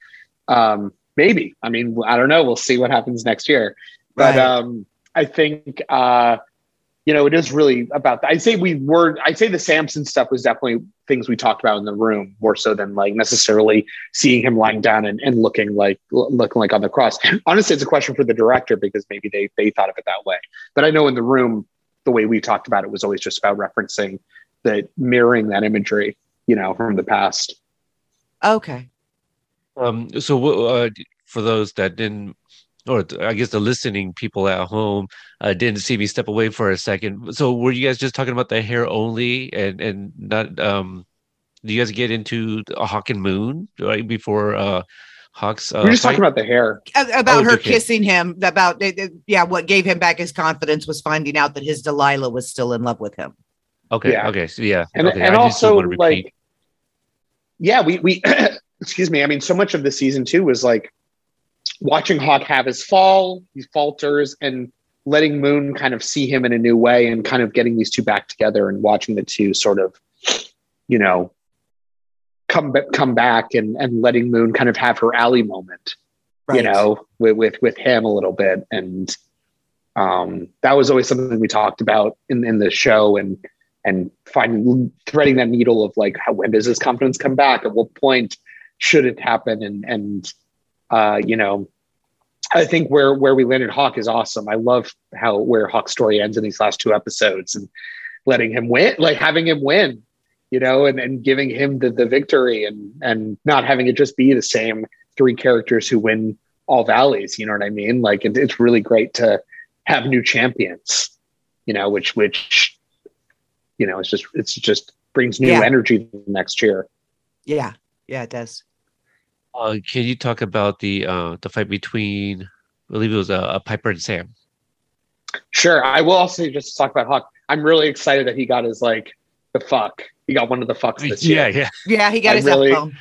Um, maybe. I mean, I don't know. We'll see what happens next year. But Right. um, I think uh, you know it is really about that. I'd say we were. I'd say the Samson stuff was definitely things we talked about in the room more so than like necessarily seeing him lying down and, and looking like looking like on the cross. Honestly, it's a question for the director because maybe they they thought of it that way. But I know in the room the way we talked about it was always just about referencing that mirroring that imagery, you know, from the past. Okay. Um, so uh, for those that didn't, or I guess the listening people at home uh, didn't see me step away for a second. So were you guys just talking about the hair only, and and not? Um, do you guys get into a Hawk and Moon right before uh, Hawk's? Uh, We're just fight? talking about the hair. A- About Oh, her okay. kissing him, about it- it- yeah, what gave him back his confidence was finding out that his Delilah was still in love with him. Okay, Yeah. okay, so yeah, and okay. and also like yeah we we excuse me i mean so much of the season two was like watching hawk have his fall he falters and letting moon kind of see him in a new way and kind of getting these two back together and watching the two sort of you know come come back and and letting moon kind of have her alley moment you know with, with with him a little bit. And um that was always something we talked about in in the show and and finding threading that needle of like how when does his confidence come back? At what point should it happen? And and uh you know i think where where we landed hawk is awesome. I love how where hawk's story ends in these last two episodes and letting him win like having him win you know and and giving him the the victory and and not having it just be the same three characters who win all valleys you know what i mean like it, it's really great to have new champions you know which which you know it's just it's just brings new Yeah. energy next year Yeah. Yeah, it does. Uh, can you talk about the uh, the fight between, I believe it was a uh, Piper and Sam? sure i will also just talk about hawk i'm really excited that he got his like the fuck he got one of the fucks this Yeah, year yeah. Yeah, he got I his really- F-bomb.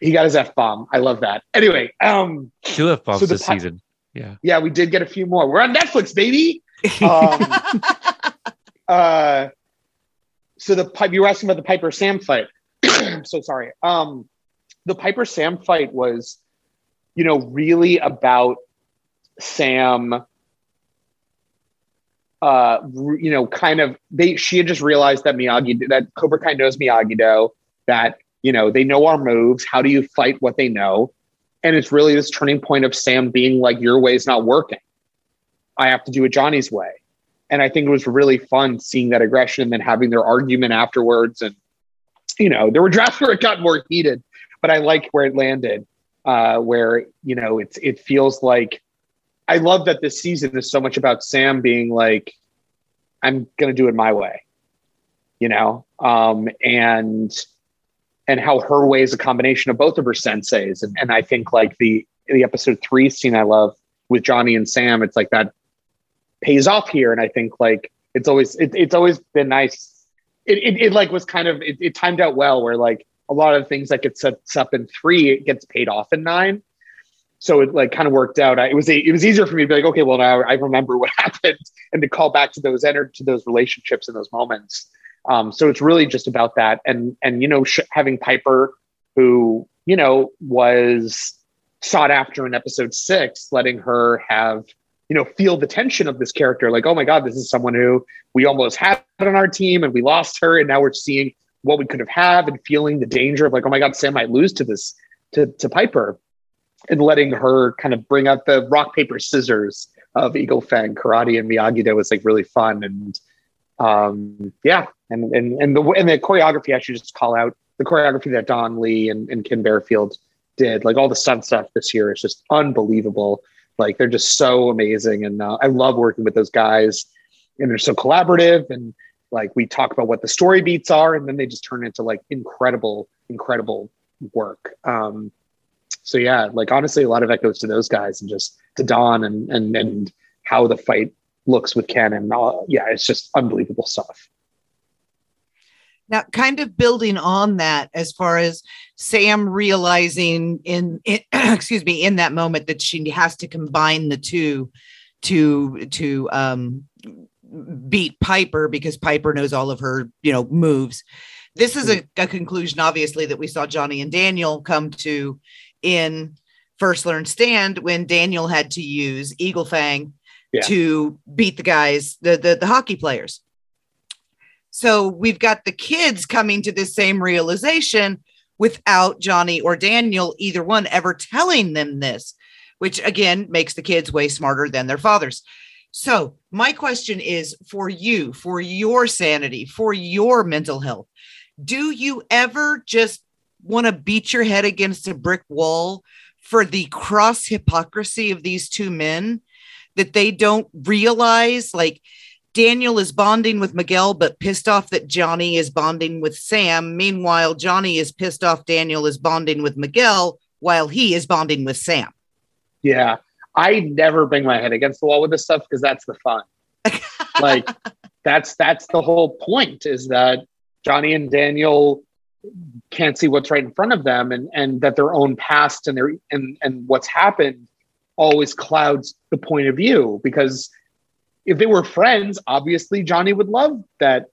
he got his f-bomb i love that anyway um Two F bombs So the this pi- season. Yeah. yeah we did get a few more we're on netflix baby um, uh, so the pipe you were asking about the Piper Sam fight. I'm so sorry. Um, the Piper Sam fight was, you know, really about Sam. Uh, you know, kind of they. She had just realized that Miyagi that Cobra Kai knows Miyagi Do. That you know they know our moves. How do you fight what they know? And it's really this turning point of Sam being like, "Your way is not working. I have to do it Johnny's way." and I think it was really fun seeing that aggression and then having their argument afterwards. And you know, there were drafts where it got more heated, but I like where it landed, uh, where you know it's it feels like I love that this season is so much about Sam being like, I'm gonna do it my way, you know, um, and and how her way is a combination of both of her senseis, and, and I think like the the episode three scene I love with Johnny and Sam, it's like that pays off here, and I think like it's always it, it's always been nice. It, it, it like was kind of it, it timed out well where like a lot of things that get sets up in three, it gets paid off in nine so it like kind of worked out. I, it was a, it was easier for me to be like, okay, well now I remember what happened, and to call back to those enter to those relationships and those moments. Um, so it's really just about that, and and you know sh- having Piper, who you know was sought after in episode six, letting her have you know feel the tension of this character, like oh my god, this is someone who we almost had on our team and we lost her, and now we're seeing what we could have had and feeling the danger of like oh my god, Sam might lose to this to to Piper and letting her kind of bring out the rock paper scissors of Eagle Fang. Karate and Miyagi that was like really fun and um yeah and and and the and the choreography I should just call out the choreography that Don Lee and, and Ken Bearfield did. Like all the stunt stuff this year is just unbelievable. Like they're just so amazing and uh, I love working with those guys and they're so collaborative and like we talk about what the story beats are and then they just turn into like incredible incredible work. Um so yeah, like honestly, a lot of goes to those guys and just to Don and and and how the fight looks with and uh, yeah, it's just unbelievable stuff. Now, kind of building on that, as far as Sam realizing in, in excuse me, in that moment that she has to combine the two to to um, beat Piper because Piper knows all of her you know moves. This is a, a conclusion, obviously, that we saw Johnny and Daniel come to in First Learn Stand when Daniel had to use Eagle Fang yeah. to beat the guys, the, the the hockey players. So we've got the kids coming to this same realization without Johnny or Daniel, either one ever telling them this, which again makes the kids way smarter than their fathers. So, my question is for you, for your sanity, for your mental health, do you ever just want to beat your head against a brick wall for the cross hypocrisy of these two men that they don't realize like Daniel is bonding with Miguel, but pissed off that Johnny is bonding with Sam. Meanwhile, Johnny is pissed off Daniel is bonding with Miguel while he is bonding with Sam. Yeah. I never bang my head against the wall with this stuff because that's the fun. like that's that's the whole point is that Johnny and Daniel can't see what's right in front of them and and that their own past and their and and what's happened always clouds the point of view. Because if they were friends obviously johnny would love that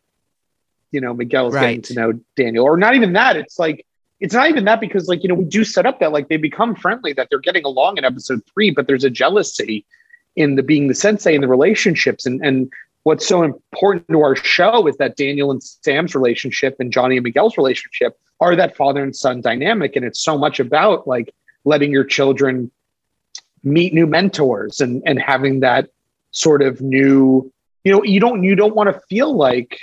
you know miguel's right. getting to know daniel. Or not even that. It's like it's not even that because like you know we do set up that like they become friendly that they're getting along in episode three but there's a jealousy in the being the sensei and the relationships and and what's so important to our show is that Daniel and Sam's relationship and Johnny and Miguel's relationship are that father and son dynamic. And it's so much about like letting your children meet new mentors and, and having that sort of new, you know, you don't, you don't want to feel like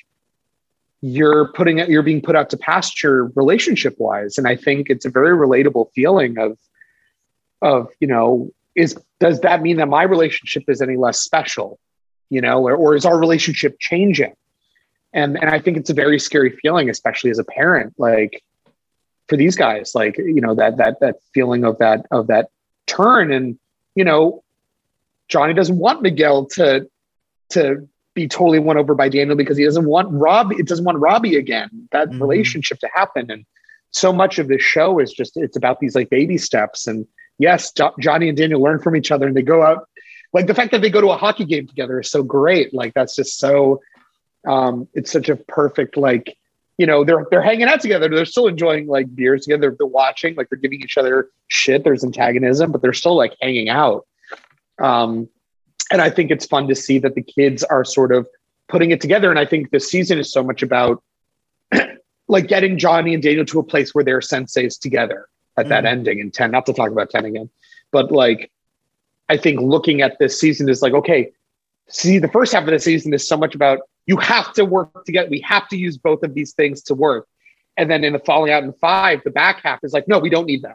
you're putting it, you're being put out to pasture relationship wise. And I think it's a very relatable feeling of, of, you know, is, does that mean that my relationship is any less special? You know, or, or is our relationship changing? And and I think it's a very scary feeling, especially as a parent, like for these guys, like, you know, that that that feeling of that of that turn. And, you know, Johnny doesn't want Miguel to to be totally won over by Daniel because he doesn't want Robbie, it doesn't want Robbie again, that mm-hmm. relationship to happen. And so much of this show is just it's about these like baby steps. And yes, jo- Johnny and Daniel learn from each other and they go out like the fact that they go to a hockey game together is so great. Like that's just so um it's such a perfect like you know they're they're hanging out together. They're still enjoying like beers together. They're, they're watching like they're giving each other shit. There's antagonism but they're still like hanging out. Um and i think it's fun to see that the kids are sort of putting it together. And i think the season is so much about like getting johnny and daniel to a place where they're senseis together at mm. that ending. In 10 not to talk about 10 again but like I think looking at this season is like, okay, see, the first half of the season is so much about you have to work together. We have to use both of these things to work. And then in the falling out in five, the back half is like, no, we don't need them.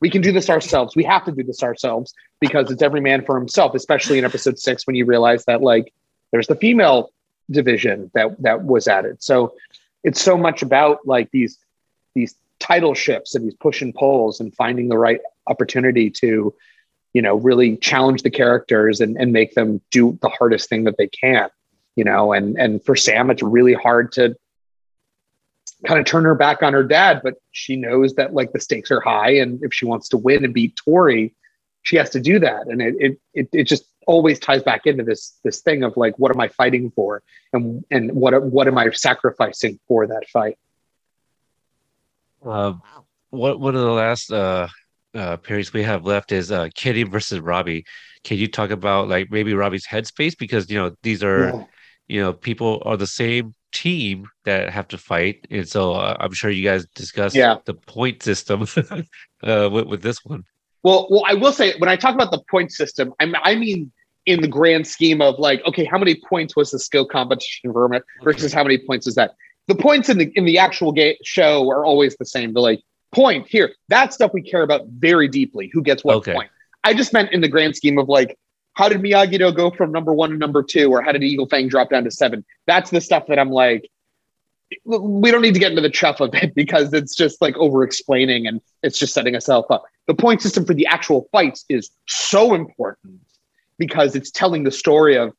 we can do this ourselves. We have to do this ourselves because it's every man for himself, especially in episode six when you realize that like there's the female division that that was added. So it's so much about like these these title shifts and these push and pulls and finding the right opportunity to, you know, really challenge the characters and, and make them do the hardest thing that they can, you know, and and for Sam, it's really hard to kind of turn her back on her dad, but she knows that like the stakes are high, and if she wants to win and beat Tori, she has to do that. And it it it, it just always ties back into this this thing of like, what am I fighting for, and and what what am I sacrificing for that fight? Uh, what one of the last uh, uh, periods we have left is uh, Kenny versus Robbie. Can you talk about like maybe Robbie's headspace because you know these are yeah. you know people are the same team that have to fight, and so uh, I'm sure you guys discussed yeah. the point system uh, with, with this one. Well, well, I will say when I talk about the point system, I, I mean in the grand scheme of like, okay, how many points was the skill competition versus how many points is that? The points in the in the actual game show are always the same. They're like point here. That stuff we care about very deeply. Who gets what okay. point? I just meant in the grand scheme of like how did Miyagi Do go from number one to number two, or how did Eagle Fang drop down to seven? That's the stuff that I'm like, we don't need to get into the chuff of it because it's just like over explaining and it's just setting us up. The point system for the actual fights is so important because it's telling the story of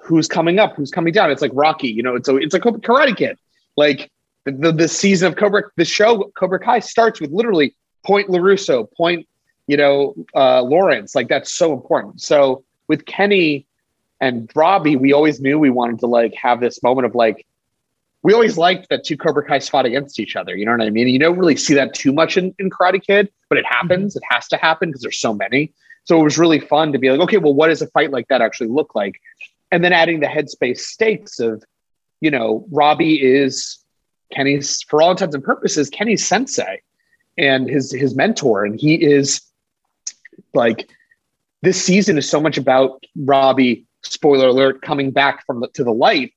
who's coming up, who's coming down. It's like Rocky, you know, it's a it's a Karate Kid. Like the, the, the season of Cobra, the show Cobra Kai starts with literally point LaRusso, point you know, uh, Lawrence. Like that's so important. So with Kenny and Robbie, we always knew we wanted to like have this moment of like, we always liked that two Cobra Kai's fought against each other. You know what I mean? You don't really see that too much in, in Karate Kid, but it happens. It has to happen because there's so many. So it was really fun to be like, okay, well, what does a fight like that actually look like? And then adding the headspace stakes of, you know, Robbie is Kenny's, for all intents and purposes, Kenny's sensei and his his mentor, and he is like this season is so much about Robbie, spoiler alert, coming back from the, to the light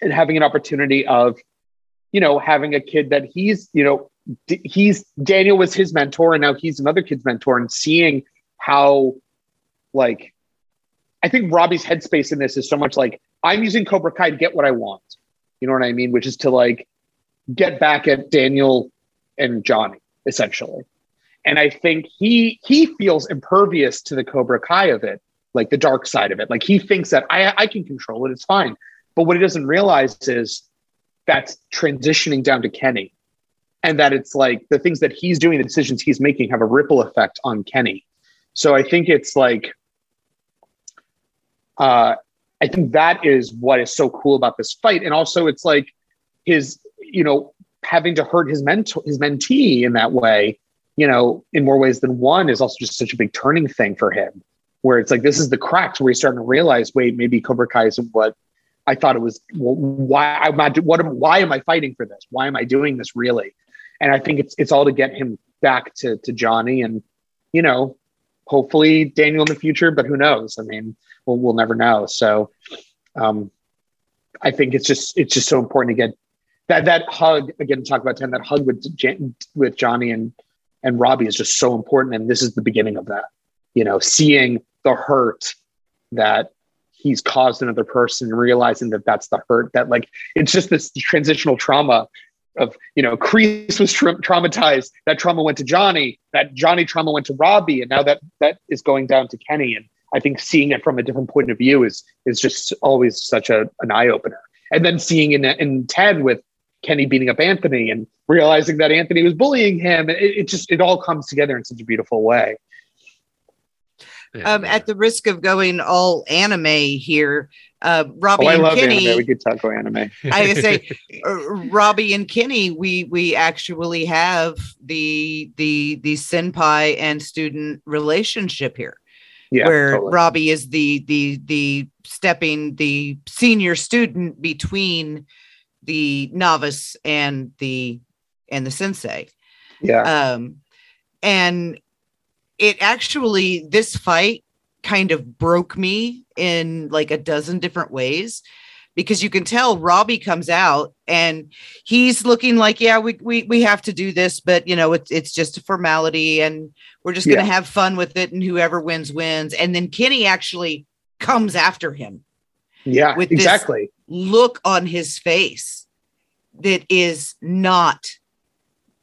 and having an opportunity of, you know, having a kid that he's, you know, he's Daniel was his mentor and now he's another kid's mentor and seeing how, like, I think Robbie's headspace in this is so much like I'm using Cobra Kai to get what I want. You know what I mean? Which is to like get back at Daniel and Johnny, essentially. And I think he he feels impervious to the Cobra Kai of it, like the dark side of it. Like he thinks that I I can control it, it's fine. But what he doesn't realize is that's transitioning down to Kenny. And that it's like the things that he's doing, the decisions he's making have a ripple effect on Kenny. So I think it's like uh I think that is what is so cool about this fight. And also it's like his, you know, having to hurt his mentor his mentee in that way you know, in more ways than one is also just such a big turning thing for him, where it's like this is the cracks where he's starting to realize, wait, maybe Cobra Kai isn't what I thought it was. Well, why I'm not. What am? Why am I fighting for this? Why am I doing this really? And I think it's it's all to get him back to to Johnny, and you know, hopefully Daniel in the future. But who knows? I mean, we'll we'll never know. So, um, I think it's just it's just so important to get that that hug again. Talk about ten that hug with with Johnny and and Robbie is just so important. And this is the beginning of that, you know, seeing the hurt that he's caused another person, realizing that that's the hurt that like, it's just this transitional trauma of, you know, Kreese was tra- traumatized. That trauma went to Johnny, that Johnny trauma went to Robbie. And now that that is going down to Kenny. And I think seeing it from a different point of view is, is just always such a, an eye opener. And then seeing in, in 10 with Kenny beating up Anthony and realizing that Anthony was bullying him. It, it just it all comes together in such a beautiful way. Um, at the risk of going all anime here, uh, Robbie oh, I and love Kenny. Anime. We could talk about anime. I say, uh, Robbie and Kenny. We we actually have the the the senpai and student relationship here, yeah, where totally. Robbie is the the the stepping the senior student between the novice and the and the sensei. Yeah. Um, and it actually this fight kind of broke me in like a dozen different ways because you can tell Robbie comes out and he's looking like, yeah, we we we have to do this, but you know, it's it's just a formality and we're just gonna Yeah. have fun with it, and whoever wins wins. And then Kenny actually comes after him. Yeah, With exactly. Look on his face that is not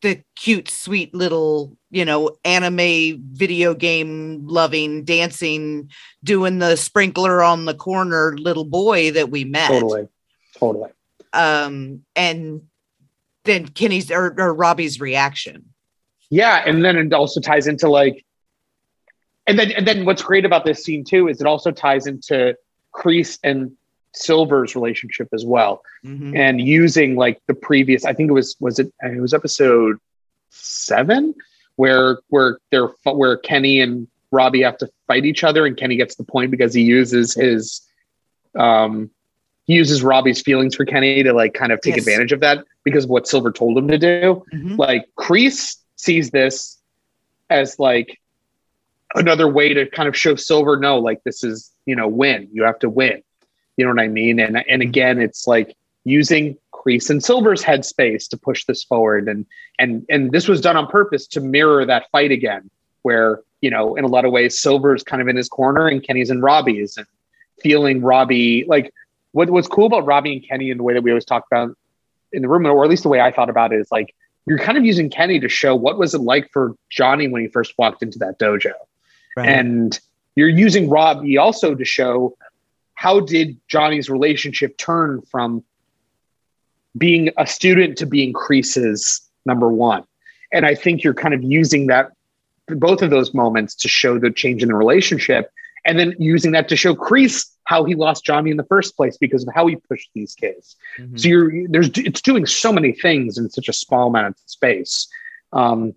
the cute, sweet little, you know, anime video game loving, dancing, doing the sprinkler on the corner little boy that we met. Totally. Totally. Um, and then Kenny's or, or Robbie's reaction. Yeah, and then it also ties into like, and then and then what's great about this scene too is it also ties into Kreese and Silver's relationship as well, Mhm. and using like the previous. I think it was was it it was episode seven where where they're where Kenny and Robbie have to fight each other, and Kenny gets the point because he uses his um he uses Robbie's feelings for Kenny to like kind of take Yes. advantage of that because of what Silver told him to do Mhm. like Kreese sees this as like another way to kind of show Silver, no, like this is you know win. You have to win. You know what I mean? And and mm-hmm. again, it's like using Kreese and Silver's headspace to push this forward, and and and this was done on purpose to mirror that fight again, where you know in a lot of ways Silver's kind of in his corner and Kenny's in Robbie's, and feeling Robbie like what what's cool about Robbie and Kenny and the way that we always talk about in the room, or at least the way I thought about it, is like you're kind of using Kenny to show what was it like for Johnny when he first walked into that dojo. Right. And you're using Robbie also to show how did Johnny's relationship turn from being a student to being Kreese's number one. And I think you're kind of using that both of those moments to show the change in the relationship and then using that to show Kreese how he lost Johnny in the first place because of how he pushed these kids. Mhm. So you're there's it's doing so many things in such a small amount of space. Um,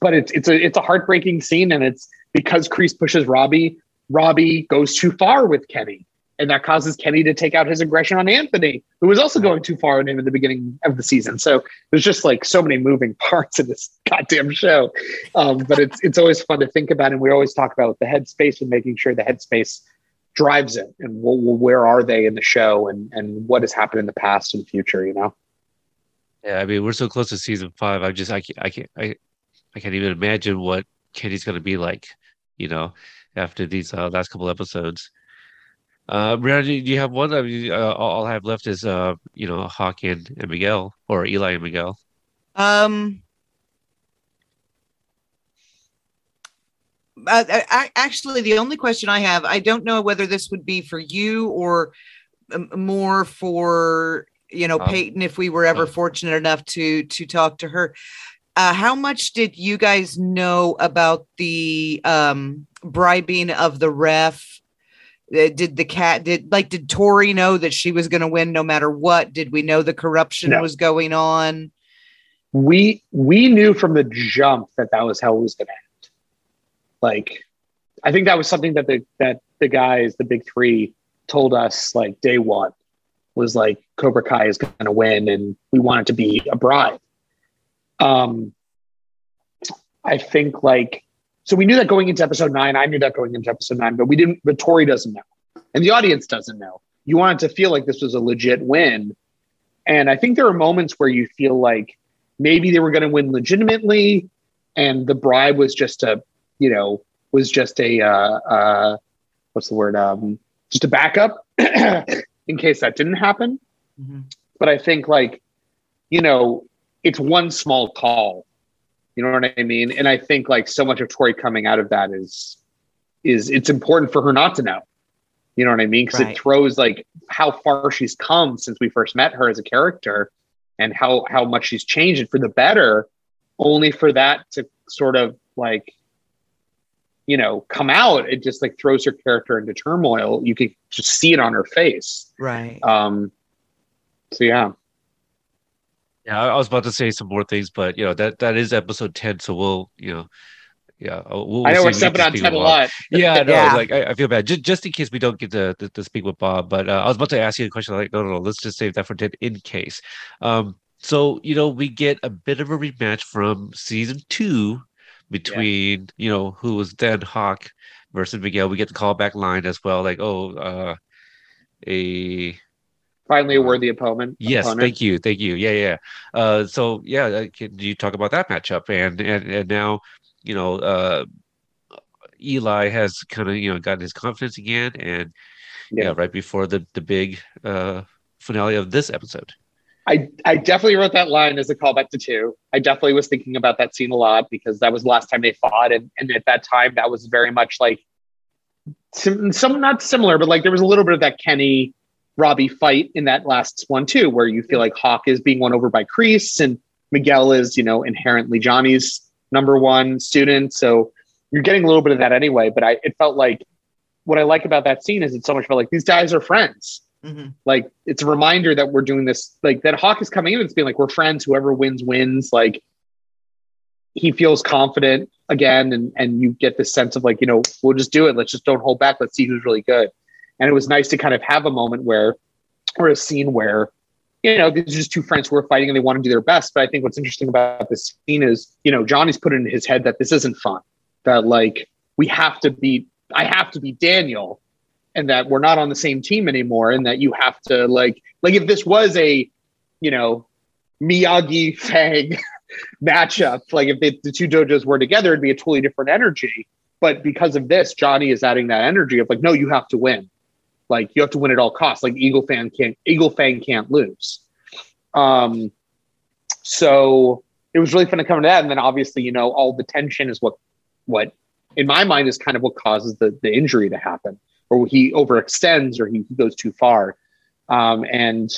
but it's it's a it's a heartbreaking scene, and it's because Crease pushes Robbie. Robbie goes too far with Kenny, and that causes Kenny to take out his aggression on Anthony, who was also going too far on him at the beginning of the season. So there's just like so many moving parts in this goddamn show. Um, but it's it's always fun to think about, and we always talk about the headspace and making sure the headspace drives it, and wh- wh- where are they in the show, and and what has happened in the past and future. You know. Yeah, I mean, we're so close to season five. I just, I can't, I can't, I, I can't even imagine what Kenny's gonna be like, you know, after these uh, last couple episodes. Uh, Brianna, do you have one? I mean, uh, all I have left is, uh, you know, Hawk and, and Miguel, or Eli and Miguel. Um, uh, I, actually, the only question I have, I don't know whether this would be for you or um, more for you know Um, Peyton if we were ever um, fortunate enough to to talk to her. Uh, how much did you guys know about the um, bribing of the ref? Uh, Did the cat did like did Tori know that she was going to win no matter what? Did we know the corruption No. was going on? we we knew from the jump that that was how it was going to end. Like, I think that was something that the that the guys, the big three, told us like day one was like Cobra Kai is going to win, and we want it to be a bribe. Um, I think like so we knew that going into episode nine. I knew that going into episode nine, but we didn't. But Tori doesn't know, and the audience doesn't know. You want it to feel like this was a legit win, and I think there are moments where you feel like maybe they were going to win legitimately and the bribe was just a you know was just a uh, uh what's the word um just a backup in case that didn't happen but i think like you know it's one small call you know what i mean? And i think like so much of tori coming out of that is is it's important for her not to know. You know what i mean? Because Right. it throws like how far she's come since we first met her as a character and how how much she's changed. For the better only for that to sort of like you know come out it just like throws her character into turmoil. You can just see it on her face. Right. um so yeah Yeah, I was about to say some more things, but you know that that is episode ten, so we'll, you know, yeah, uh, we'll, i know we'll we're see if we stepping on 10 a lot Yeah, no, Yeah. like I, I feel bad just just in case we don't get to, to, to speak with Bob. But uh, I was about to ask you a question. Like, no, no, no, let's just save that for ten in case. Um, so you know, we get a bit of a rematch from season two between you know who was then Hawk versus Miguel. We get the callback line as well, like oh, uh, a Finally, a worthy opponent. Yes, opponent. thank you, thank you. Yeah, yeah. Uh, so yeah, uh, can you talk about that matchup? And and and now, you know, uh, Eli has kind of you know gotten his confidence again, and yeah, Yeah. right before the the big uh finale of this episode. I, I definitely wrote that line as a callback to two. I definitely was thinking about that scene a lot because that was the last time they fought. And, and at that time, that was very much like some, some not similar, but like there was a little bit of that Kenny Robbie fight in that last one too, where you feel like Hawk is being won over by Kreese and Miguel is, you know, inherently Johnny's number one student. So you're getting a little bit of that anyway. But I, it felt like what I like about that scene is it so much felt like these guys are friends Mhm. like it's a reminder that we're doing this like that hawk is coming in and it's being like we're friends whoever wins wins like he feels confident again and and you get this sense of like you know we'll just do it let's just don't hold back let's see who's really good and it was nice to kind of have a moment where or a scene where you know these are just two friends who are fighting and they want to do their best. But i think what's interesting about this scene is you know johnny's put in his head that this isn't fun that like we have to beat i have to beat daniel and that we're not on the same team anymore and that you have to like like if this was a you know miyagi fang matchup like if they, the two dojos were together it'd be a totally different energy. But because of this johnny is adding that energy of like no you have to win like you have to win at all costs like Eagle Fang can't Eagle Fang can't lose um so it was really fun to come to that and then obviously you know all the tension is what what in my mind is kind of what causes the the injury to happen or he overextends or he goes too far. Um, and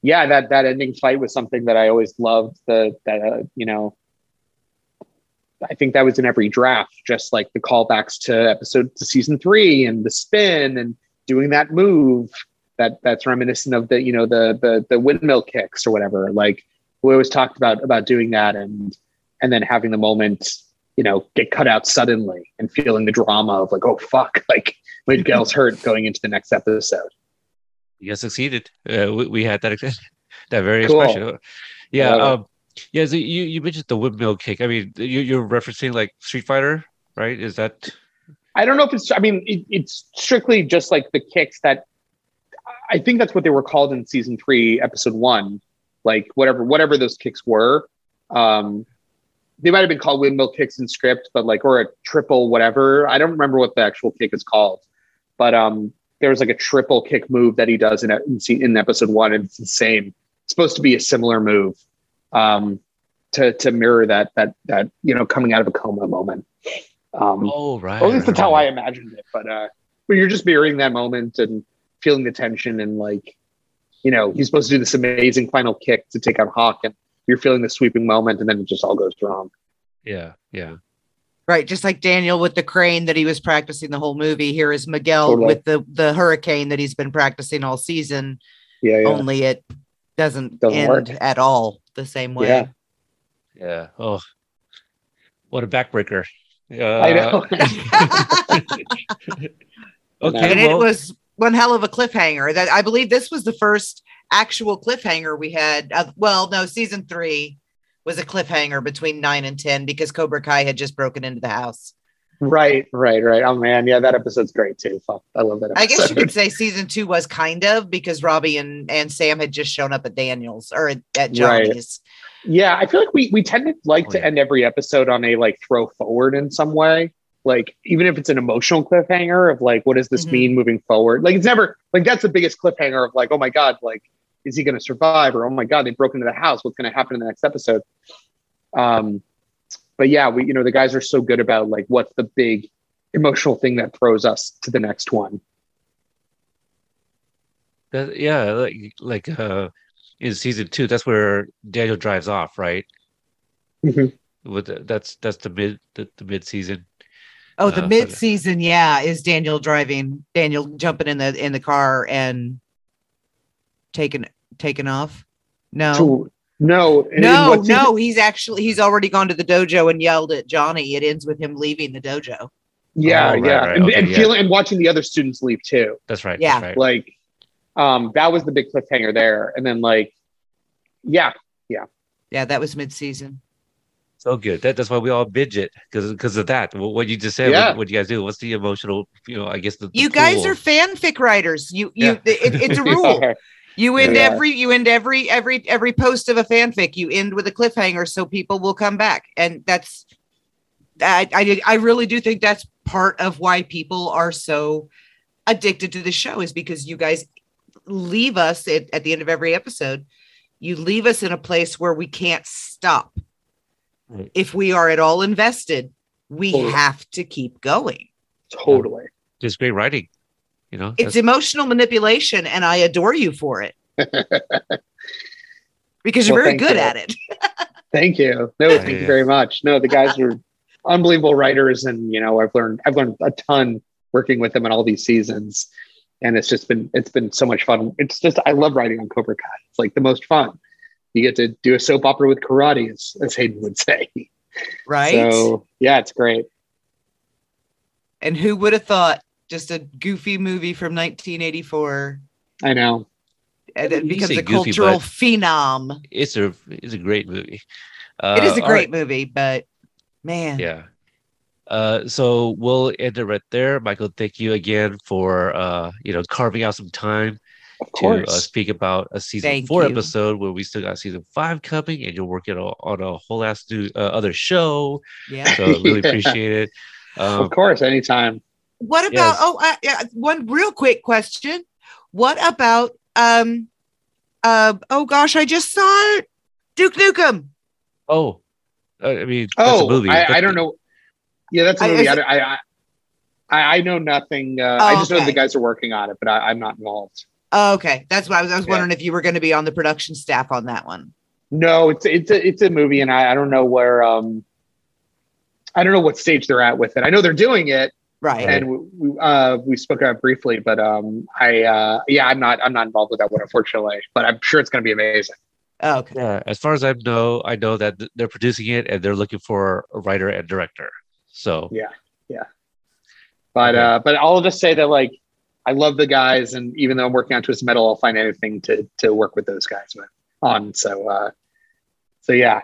yeah, that that ending fight was something that I always loved. The that uh, you know, I think that was in every draft, just like the callbacks to episode to season three and the spin and doing that move that that's reminiscent of the you know the the the windmill kicks or whatever. Like we always talked about about doing that and and then having the moment you know get cut out suddenly and feeling the drama of like oh fuck like Miguel's hurt going into the next episode. You guys succeeded. Uh, we, we had that that very Cool. expression. Yeah. Um, yeah. So you you mentioned the windmill kick. I mean, you, you're referencing like Street Fighter, right? Is that I don't know if it's. I mean, it, it's strictly just like the kicks that. I think that's what they were called in season three, episode one. Like whatever, whatever those kicks were. Um, they might have been called windmill kicks in script, but like or a triple whatever. I don't remember what the actual kick is called, but um, there was like a triple kick move that he does in in, in episode one, and it's the same. It's supposed to be a similar move, um, to to mirror that that that you know coming out of a coma moment. Um, oh right. or at least that's how I imagined it. But uh, but you're just mirroring that moment and feeling the tension and like, you know, he's supposed to do this amazing final kick to take out Hawk, and you're feeling the sweeping moment, and then it just all goes wrong. Yeah. Yeah. Right, just like Daniel with the crane that he was practicing the whole movie. Here is Miguel Totally. with the the hurricane that he's been practicing all season. Yeah, yeah. Only it doesn't, Doesn't end work. at all the same way. Yeah. Yeah. Oh, what a backbreaker. Uh, I know. okay. and well, it was one hell of a cliffhanger. That I believe this was the first actual cliffhanger we had. Uh, well, no, season three was a cliffhanger between nine and ten because Cobra Kai had just broken into the house. right, right, right. Oh man, yeah, that episode's great too. Fuck, I love that. Episode. I guess you could say season two was kind of because Robbie and, and Sam had just shown up at Daniel's or at, at Right. Johnny's. Yeah, I feel like we we tend to like Oh, to yeah. end every episode on a like throw forward in some way. Like even if it's an emotional cliffhanger of like what does this Mhm. mean moving forward? Like it's never like that's the biggest cliffhanger of like oh my god like is he going to survive or oh my god they broke into the house what's going to happen in the next episode? Um, but yeah, we you know the guys are so good about like what's the big emotional thing that throws us to the next one. that- yeah, like like uh, in season two, that's where Daniel drives off, right? Mhm. With the, that's that's the mid the, the mid season. Oh, the Uh, mid season, yeah, is Daniel driving, Daniel jumping in the in the car and taking taking off. No, So, no, in no, season- no. He's actually he's already gone to the dojo and yelled at Johnny. It ends with him leaving the dojo. Yeah, Oh, right, yeah, right, and, okay, and yeah. feeling and watching the other students leave too. That's right. Yeah. That's right. Like, um, that was the big cliffhanger there. And then like, yeah, Yeah, yeah, that was mid season. So good. That, that's why we all binge it because because of that. What, what you just said. Yeah. What, what you guys do? What's the emotional? You know, I guess the, the You guys pool. are fanfic writers. You you Yeah. it, it's a rule. are. You end Yeah. every you end every every every post of a fanfic. You end with a cliffhanger, so people will come back, and that's I I I really do think that's part of why people are so addicted to the show is because you guys leave us at, at the end of every episode. You leave us in a place where we can't stop. Right. If we are at all invested, we Totally. have to keep going. Totally. Just great writing. You know, It's emotional manipulation, and I adore you for it. because you're Well, very good you. at it. Thank you. No, Yeah, thank yeah. you very much. No, the guys are unbelievable writers, and you know, I've learned I've learned a ton working with them in all these seasons, and it's just been it's been so much fun. It's just I love writing on Cobra Kai. It's like the most fun. You get to do a soap opera with karate, as, as Hayden would say. Right. So yeah, it's great. and who would have thought just a goofy movie from 1984 I know. and it becomes a goofy, cultural phenom. it's a it's a great movie. Uh, it is a great right. movie, but man, Yeah. Uh, so we'll end it right there. Michael, thank you again for uh, you know, carving out some time to uh, speak about a season Thank four you. episode where we still got season five coming, and you're working on, on a whole ass new uh, other show. yeah. So really Yeah. appreciate it. Um, of course, anytime. What about Yes. oh uh, yeah, one real quick question. What about um uh oh gosh, I just saw it. Duke Nukem. oh, I mean, that's a Oh, movie. I, I don't know. Yeah, that's a I- movie. is I, I, I, I know nothing. Uh, Oh, I just know the guys are working on it, but I, I'm not involved. Oh, okay. That's why I was I was Yeah. wondering if you were going to be on the production staff on that one. No, it's it's a it's a movie, and I, I don't know where. Um, I don't know what stage they're at with it. I know they're doing it, Right. and we, we uh we spoke about it briefly, but um, I uh yeah, I'm not I'm not involved with that one unfortunately, but I'm sure it's going to be amazing. Oh, okay. Yeah, as far as I know, I know that they're producing it and they're looking for a writer and director. So Yeah. Yeah. But Okay. uh, but I'll just say that like I love the guys, and even though I'm working on Twisted Metal, I'll find anything to to work with those guys with on. So uh, so yeah,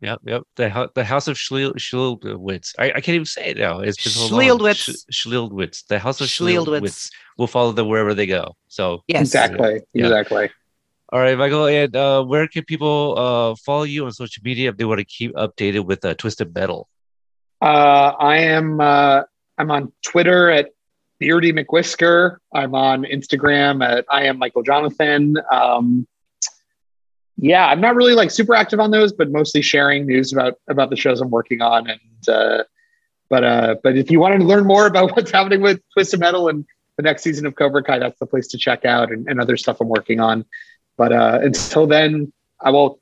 Yep, yep. The the House of Schliel- Schlildwitz. I, I can't even say it now. It's been so long. Schlildwitz. Schlildwitz. The House of Schlildwitz. Schlildwitz. We'll follow them wherever they go. So, Yes. exactly, Yeah. exactly. all right, Michael. And uh, where can people uh, follow you on social media if they want to keep updated with uh, Twisted Metal? Uh, I am uh, I'm on Twitter at Beardy McWhisker. I'm on Instagram at I am Michael Jonathan. Um, yeah, I'm not really like super active on those, but mostly sharing news about about the shows I'm working on. And uh, but uh, but if you wanted to learn more about what's happening with Twisted Metal and the next season of Cobra Kai, that's the place to check out and, and other stuff I'm working on. But uh, until then, I will.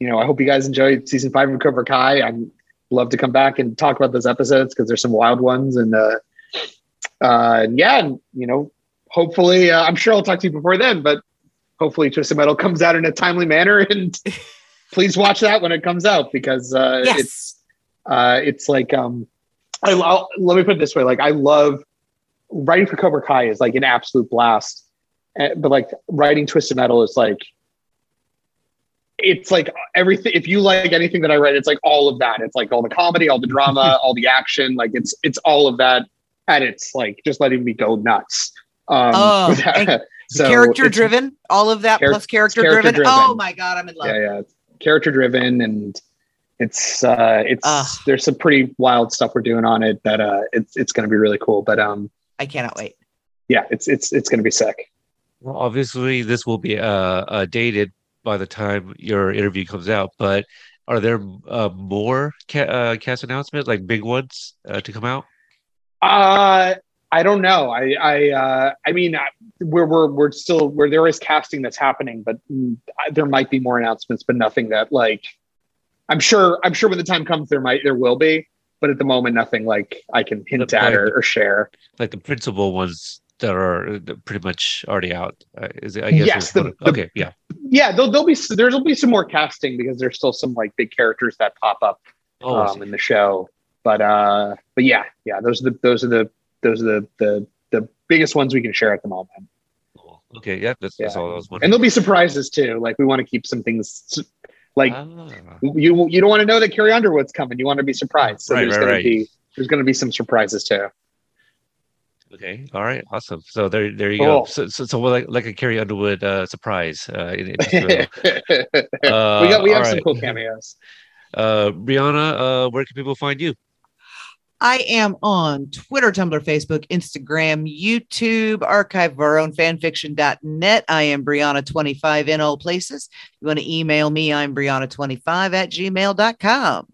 You know, I hope you guys enjoyed season five of Cobra Kai. I'm love to come back and talk about those episodes because there's some wild ones and uh, uh, yeah, and you know, hopefully, uh, I'm sure I'll talk to you before then, but hopefully, Twisted Metal comes out in a timely manner, and please watch that when it comes out because uh, Yes. it's uh, it's like um, I, I'll, let me put it this way: like I love writing for Cobra Kai is like an absolute blast, Uh, but like writing Twisted Metal is like it's like everything if you like anything that i write it's like all of that it's like all the comedy all the drama all the action like it's it's all of that and it's like just letting me go nuts um Oh, with that. and So character driven, all of that Char- plus character, character driven. driven. Oh my god, I'm in love. yeah yeah character driven and it's uh it's Ugh. there's some pretty wild stuff we're doing on it that uh it's it's going to be really cool but um I cannot wait. yeah it's it's it's going to be sick Well, obviously, this will be uh, uh, dated by the time your interview comes out. But are there uh, more ca- uh, cast announcements, like big ones, uh, to come out? Uh, I don't know. I, I, uh, I mean, I- we're, we're, we're still, where there is casting that's happening, but mm, there might be more announcements, but nothing that like, I'm sure, I'm sure when the time comes, there might, there will be, but at the moment, nothing like I can hint The- at or, or share. Like the principal ones that are uh, pretty much already out. Uh, is it? I guess. Yes, the- the- okay. Yeah. Yeah, there'll, there'll be, there'll be some more casting because there's still some like big characters that pop up Oh, um, in the show. But, uh, but yeah, yeah, those are the, those are the, those are the, the, the biggest ones we can share at the moment. Cool. okay. Yeah. That's, that's all I was And there'll be surprises too. Like we want to keep some things like Ah, you you don't want to know that Carrie Underwood's coming. You want to be surprised. So Right, there's right, gonna right. be there's gonna be some surprises too. Okay. All right. Awesome. So there, there you Cool. go. So, so, so we're like, like a Carrie Underwood uh, surprise. Uh, in, in this we got we Uh, have all some right. cool cameos. Uh, Brianna, uh, where can people find you? I am on Twitter, Tumblr, Facebook, Instagram, YouTube, archive of our own fanfiction.net. I am Brianna25 in all places. You want to email me, I'm Brianna25 at gmail.com.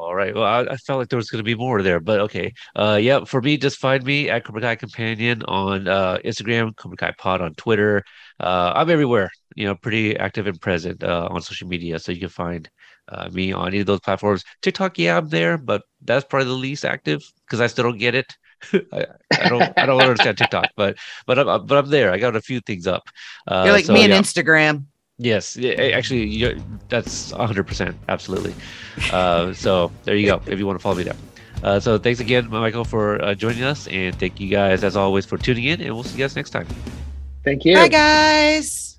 All right. Well, I, I felt like there was going to be more there, but okay. Uh, yeah. For me, just find me at Cobra Kai Companion on uh, Instagram, Cobra Kai Pod on Twitter. Uh, I'm everywhere. You know, pretty active and present uh, on social media, so you can find uh, me on any of those platforms. TikTok, yeah, I'm there, but that's probably the least active because I still don't get it. I, I don't. I don't understand TikTok, but but I'm but I'm there. I got a few things up. Uh, You're like so, me on yeah. Instagram. Yes, actually, you that's 100%. Absolutely. Uh, so there you go, if you want to follow me there. Uh, so thanks again, Michael, for uh, joining us. And thank you guys, as always, for tuning in. And we'll see you guys next time. Thank you. Bye, guys.